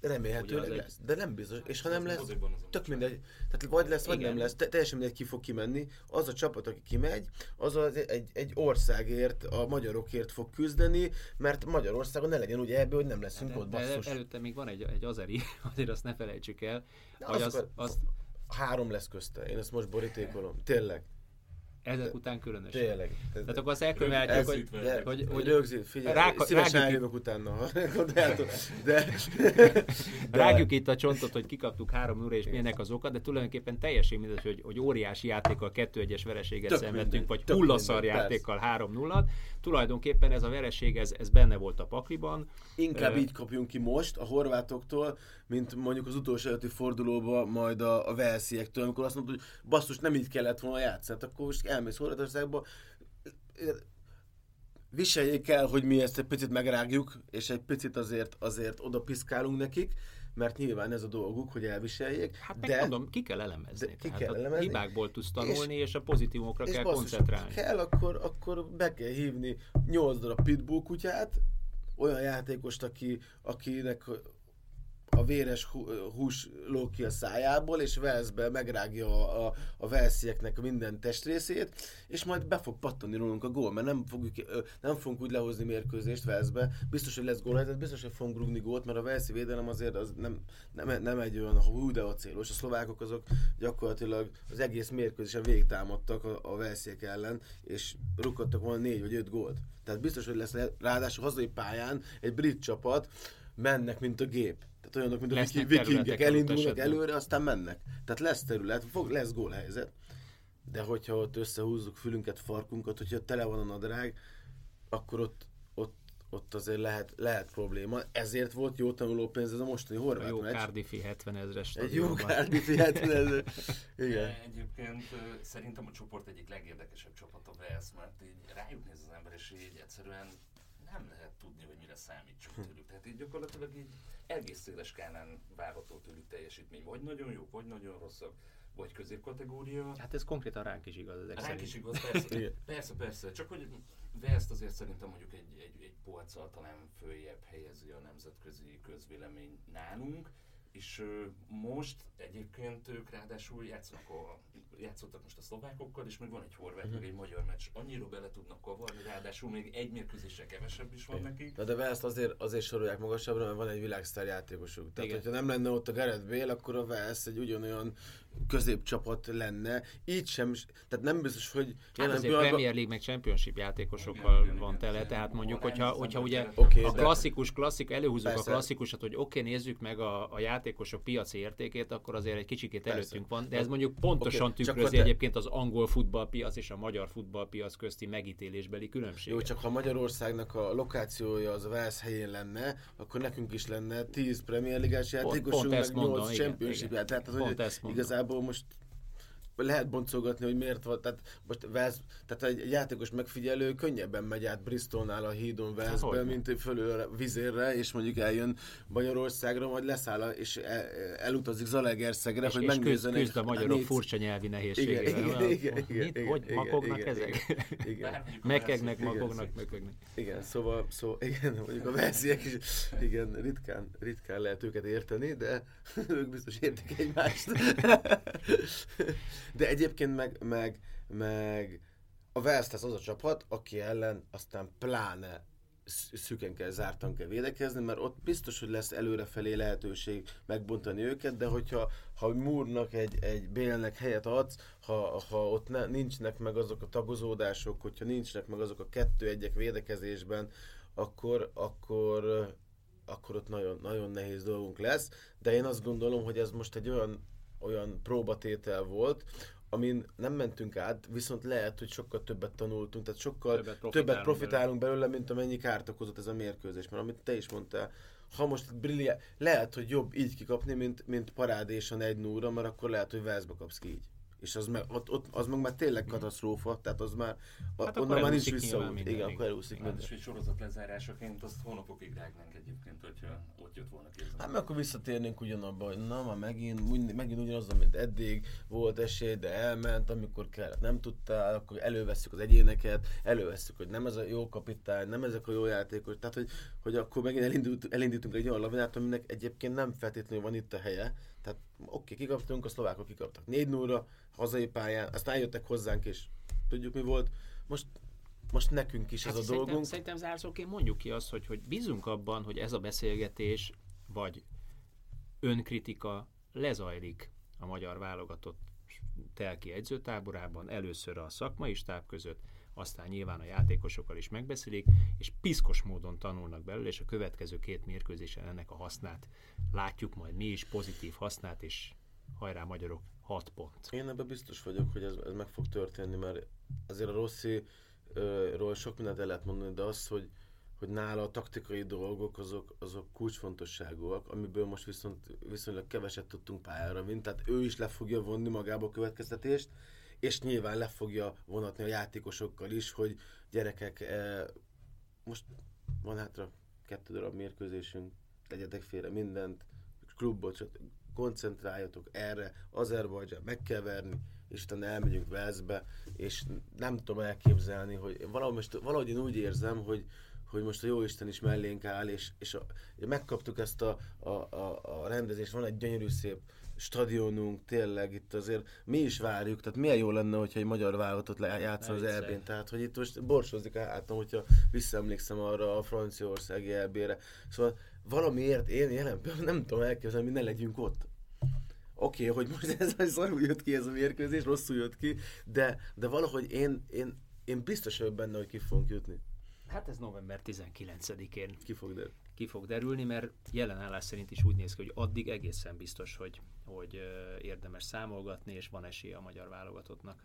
Remélhetőleg lesz, egy... de nem biztos. És ha nem lesz, tök mindegy. Tehát vagy lesz, vagy Igen. nem lesz, te, teljesen mindegy, ki fog kimenni. Az a csapat, aki kimegy, az az egy, egy országért, a magyarokért fog küzdeni, mert Magyarországon ne legyen ugye ebből, hogy nem leszünk de, ott, basszus. De előtte még van egy, egy azeri, azért azt ne felejtsük el, de hogy az, az, az, három lesz közte. Én ezt most borítékolom. Tényleg. Ezek után különösen. Tényleg. Tehát akkor azt elkövetjük, hogy, de, hogy, hogy rögzít, figyelj, ráka, szívesen eljövök utána. De, de, rágjuk itt a csontot, hogy kikaptuk három óra, és milyenek az oka, de tulajdonképpen teljesen mindegy, hogy, hogy óriási játékkal 2-1-es vereséget szenvedtünk, vagy hullaszar játékkal 3 0 Tulajdonképpen ez a vereség, ez, ez benne volt a pakliban. Inkább uh, így kapjunk ki most a horvátoktól, mint mondjuk az utolsó előtti fordulóba, majd a, a Velsziektől, amikor azt mondta, hogy basszus, nem így kellett volna játszani. Hát akkor most elmész Horvátországba, viseljék el, hogy mi ezt egy picit megrágjuk, és egy picit azért, azért oda piszkálunk nekik, mert nyilván ez a dolguk, hogy elviseljék. Hát de mondom, ki kell elemezni. De ki kell elemezni. hibákból tudsz tanulni, és, és a pozitívokra és kell basszus, koncentrálni. kell, akkor, akkor be kell hívni 8 darab pitbull kutyát, olyan játékost, aki, akinek a véres hús ló ki a szájából, és Velszbe megrágja a, a, a Velszieknek minden testrészét, és majd be fog pattani rólunk a gól, mert nem, fogjuk, nem fogunk úgy lehozni mérkőzést Velszbe. Biztos, hogy lesz gól, biztos, hogy fogunk rúgni gólt, mert a Velszi védelem azért az nem, nem, nem egy olyan hú, de a célos. A szlovákok azok gyakorlatilag az egész mérkőzésen végig támadtak a, a Velsziek ellen, és rukottak volna négy vagy öt gólt. Tehát biztos, hogy lesz, ráadásul hazai pályán egy brit csapat, mennek, mint a gép. Tehát olyanok, mint a vikingek, elindulnak előre, aztán mennek. Tehát lesz terület, fog, lesz gólhelyzet. De hogyha ott összehúzzuk fülünket, farkunkat, hogyha tele van a nadrág, akkor ott, ott, ott azért lehet, lehet probléma. Ezért volt jó tanuló pénz ez a mostani horvát Jó meccs. Cardiffi 70 ezres Egy jó Cardiffi 70 ezres. Igen. Egyébként szerintem a csoport egyik legérdekesebb csapat a Wales, mert így rájuk néz az ember, és így egyszerűen nem lehet tudni, hogy mire számítsunk hm. tőlük. Tehát így gyakorlatilag így egész széles skálán várható tőlük teljesítmény. Vagy nagyon jó, vagy nagyon rosszak, vagy középkategória. Hát ez konkrétan ránk is igaz ezek Ránk is igaz, persze, persze, persze. Csak hogy Veszt azért szerintem mondjuk egy, egy, egy polccal talán följebb helyezi a nemzetközi közvélemény nálunk, és most egyébként ők ráadásul játszanak a, játszottak most a szlovákokkal, és még van egy horvát, uh-huh. meg egy magyar meccs. Annyira bele tudnak kavarni, ráadásul még egy mérkőzésre kevesebb is van nekik. Na de Velszt azért, azért sorolják magasabbra, mert van egy világsztár játékosuk. Tehát, Igen. hogyha nem lenne ott a Gareth Bale, akkor a Velsz egy ugyanolyan középcsapat lenne. Így sem, tehát nem biztos, hogy... Hát azért pillanatban... Premier League meg Championship játékosokkal igen, van tele, tehát mondjuk, hogyha, hogyha ugye okay, a klasszikus, klasszik, előhúzzuk a klasszikusat, hogy oké, okay, nézzük meg a, a játékosok piaci értékét, akkor azért egy kicsikét Persze. előttünk van, de ez mondjuk pontosan okay, tükrözi te... egyébként az angol futballpiac és a magyar futballpiac közti megítélésbeli különbség. Jó, csak ha Magyarországnak a lokációja az Velsz helyén lenne, akkor nekünk is lenne 10 Premier Ligás játékosunk, meg 8 Championship játékosunk. Tehát, hogy igazából most lehet boncolgatni, hogy miért van, tehát most Vesz, tehát egy játékos megfigyelő könnyebben megy át Bristolnál a hídon Velszbe, hát, mint fölül a vizérre, és mondjuk eljön Magyarországra, majd leszáll és el, elutazik Zalegerszegre, és, hogy megnézzenek. És küzd a magyarok négy... furcsa nyelvi nehézségével. Igen, igen, igen, igen, Mit, igen, hogy igen, makognak igen, ezek? Igen. Mekegnek, makognak, mökögnek. Igen, szóval, szóval igen, mondjuk a versziek is, igen, ritkán, ritkán lehet őket érteni, de ők biztos értik egymást. De egyébként meg, meg, meg a Velsz az a csapat, aki ellen aztán pláne szüken kell, zártan kell védekezni, mert ott biztos, hogy lesz előrefelé lehetőség megbontani őket, de hogyha ha Múrnak egy, egy Bélnek helyet adsz, ha, ha ott ne, nincsnek meg azok a tagozódások, hogyha nincsnek meg azok a kettő-egyek védekezésben, akkor, akkor, akkor ott nagyon, nagyon nehéz dolgunk lesz, de én azt gondolom, hogy ez most egy olyan olyan próbatétel volt, amin nem mentünk át, viszont lehet, hogy sokkal többet tanultunk, tehát sokkal többet profitálunk, többet profitálunk belőle. belőle, mint amennyi kárt okozott ez a mérkőzés. Mert amit te is mondtál, ha most brilliá... lehet, hogy jobb így kikapni, mint, mint parádésan egy núra, mert akkor lehet, hogy Velszbe kapsz ki így és az meg, ott, ott, az meg már tényleg mhm. katasztrófa, tehát az már, hát onnan már nincs vissza. Igen, igen, akkor elúszik minden. És egy sorozat lezárásaként azt hónapokig rágnánk egyébként, hogyha ott jött volna kézzel. Hát meg akkor visszatérnénk ugyanabba, hogy na, már megint, megint ugyanaz, amit eddig volt esély, de elment, amikor kellett, nem tudtál, akkor elővesszük az egyéneket, elővesszük, hogy nem ez a jó kapitány, nem ezek a jó játékos, tehát hogy, hogy akkor megint elindult, elindítunk egy olyan lavinát, aminek egyébként nem feltétlenül van itt a helye, tehát oké, okay, kikaptunk, a szlovákok kikaptak 4 0 hazai pályán, aztán jöttek hozzánk, és tudjuk mi volt. Most most nekünk is hát ez a szerintem, dolgunk. Szerintem zárszóként mondjuk ki azt, hogy, hogy bízunk abban, hogy ez a beszélgetés, vagy önkritika lezajlik a magyar válogatott telki edzőtáborában, először a szakmai stáb között, aztán nyilván a játékosokkal is megbeszélik, és piszkos módon tanulnak belőle, és a következő két mérkőzésen ennek a hasznát látjuk majd mi is, pozitív hasznát, és hajrá magyarok, 6 pont. Én ebben biztos vagyok, hogy ez, ez meg fog történni, mert azért a Rossi ról sok mindent el lehet mondani, de az, hogy, hogy nála a taktikai dolgok azok, azok kulcsfontosságúak, amiből most viszont viszonylag keveset tudtunk pályára vinni, tehát ő is le fogja vonni magába a következtetést, és nyilván le fogja vonatni a játékosokkal is, hogy gyerekek, eh, most van hátra kettő darab mérkőzésünk, tegyetek félre mindent, klubot, koncentráljatok erre, Azerbajdzsán meg kell verni, és utána elmegyünk Velszbe, és nem tudom elképzelni, hogy valahogy, most, valahogy én úgy érzem, hogy, hogy most a Jóisten is mellénk áll, és, és a, megkaptuk ezt a, a, a, a rendezést, van egy gyönyörű szép stadionunk, tényleg itt azért mi is várjuk, tehát milyen jó lenne, hogyha egy magyar válogatott lejátszol az elbén, tehát hogy itt most borsozik a hátam, hogyha visszaemlékszem arra a franciaországi elbére. Szóval valamiért én jelen nem tudom elképzelni, hogy ne legyünk ott. Oké, okay, hogy most ez a szarul jött ki ez a mérkőzés, rosszul jött ki, de, de valahogy én, én, én biztos vagyok benne, hogy ki fogunk jutni. Hát ez november 19-én ki fog, derülni. Ki fog derülni, mert jelen állás szerint is úgy néz ki, hogy addig egészen biztos, hogy, hogy érdemes számolgatni, és van esélye a magyar válogatottnak.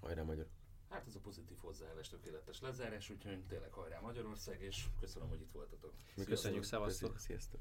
Hajrá magyar! Hát ez a pozitív hozzáállás tökéletes lezárás, úgyhogy tényleg hajrá Magyarország, és köszönöm, hogy itt voltatok. Mi köszönjük, szevasztok! Sziasztok!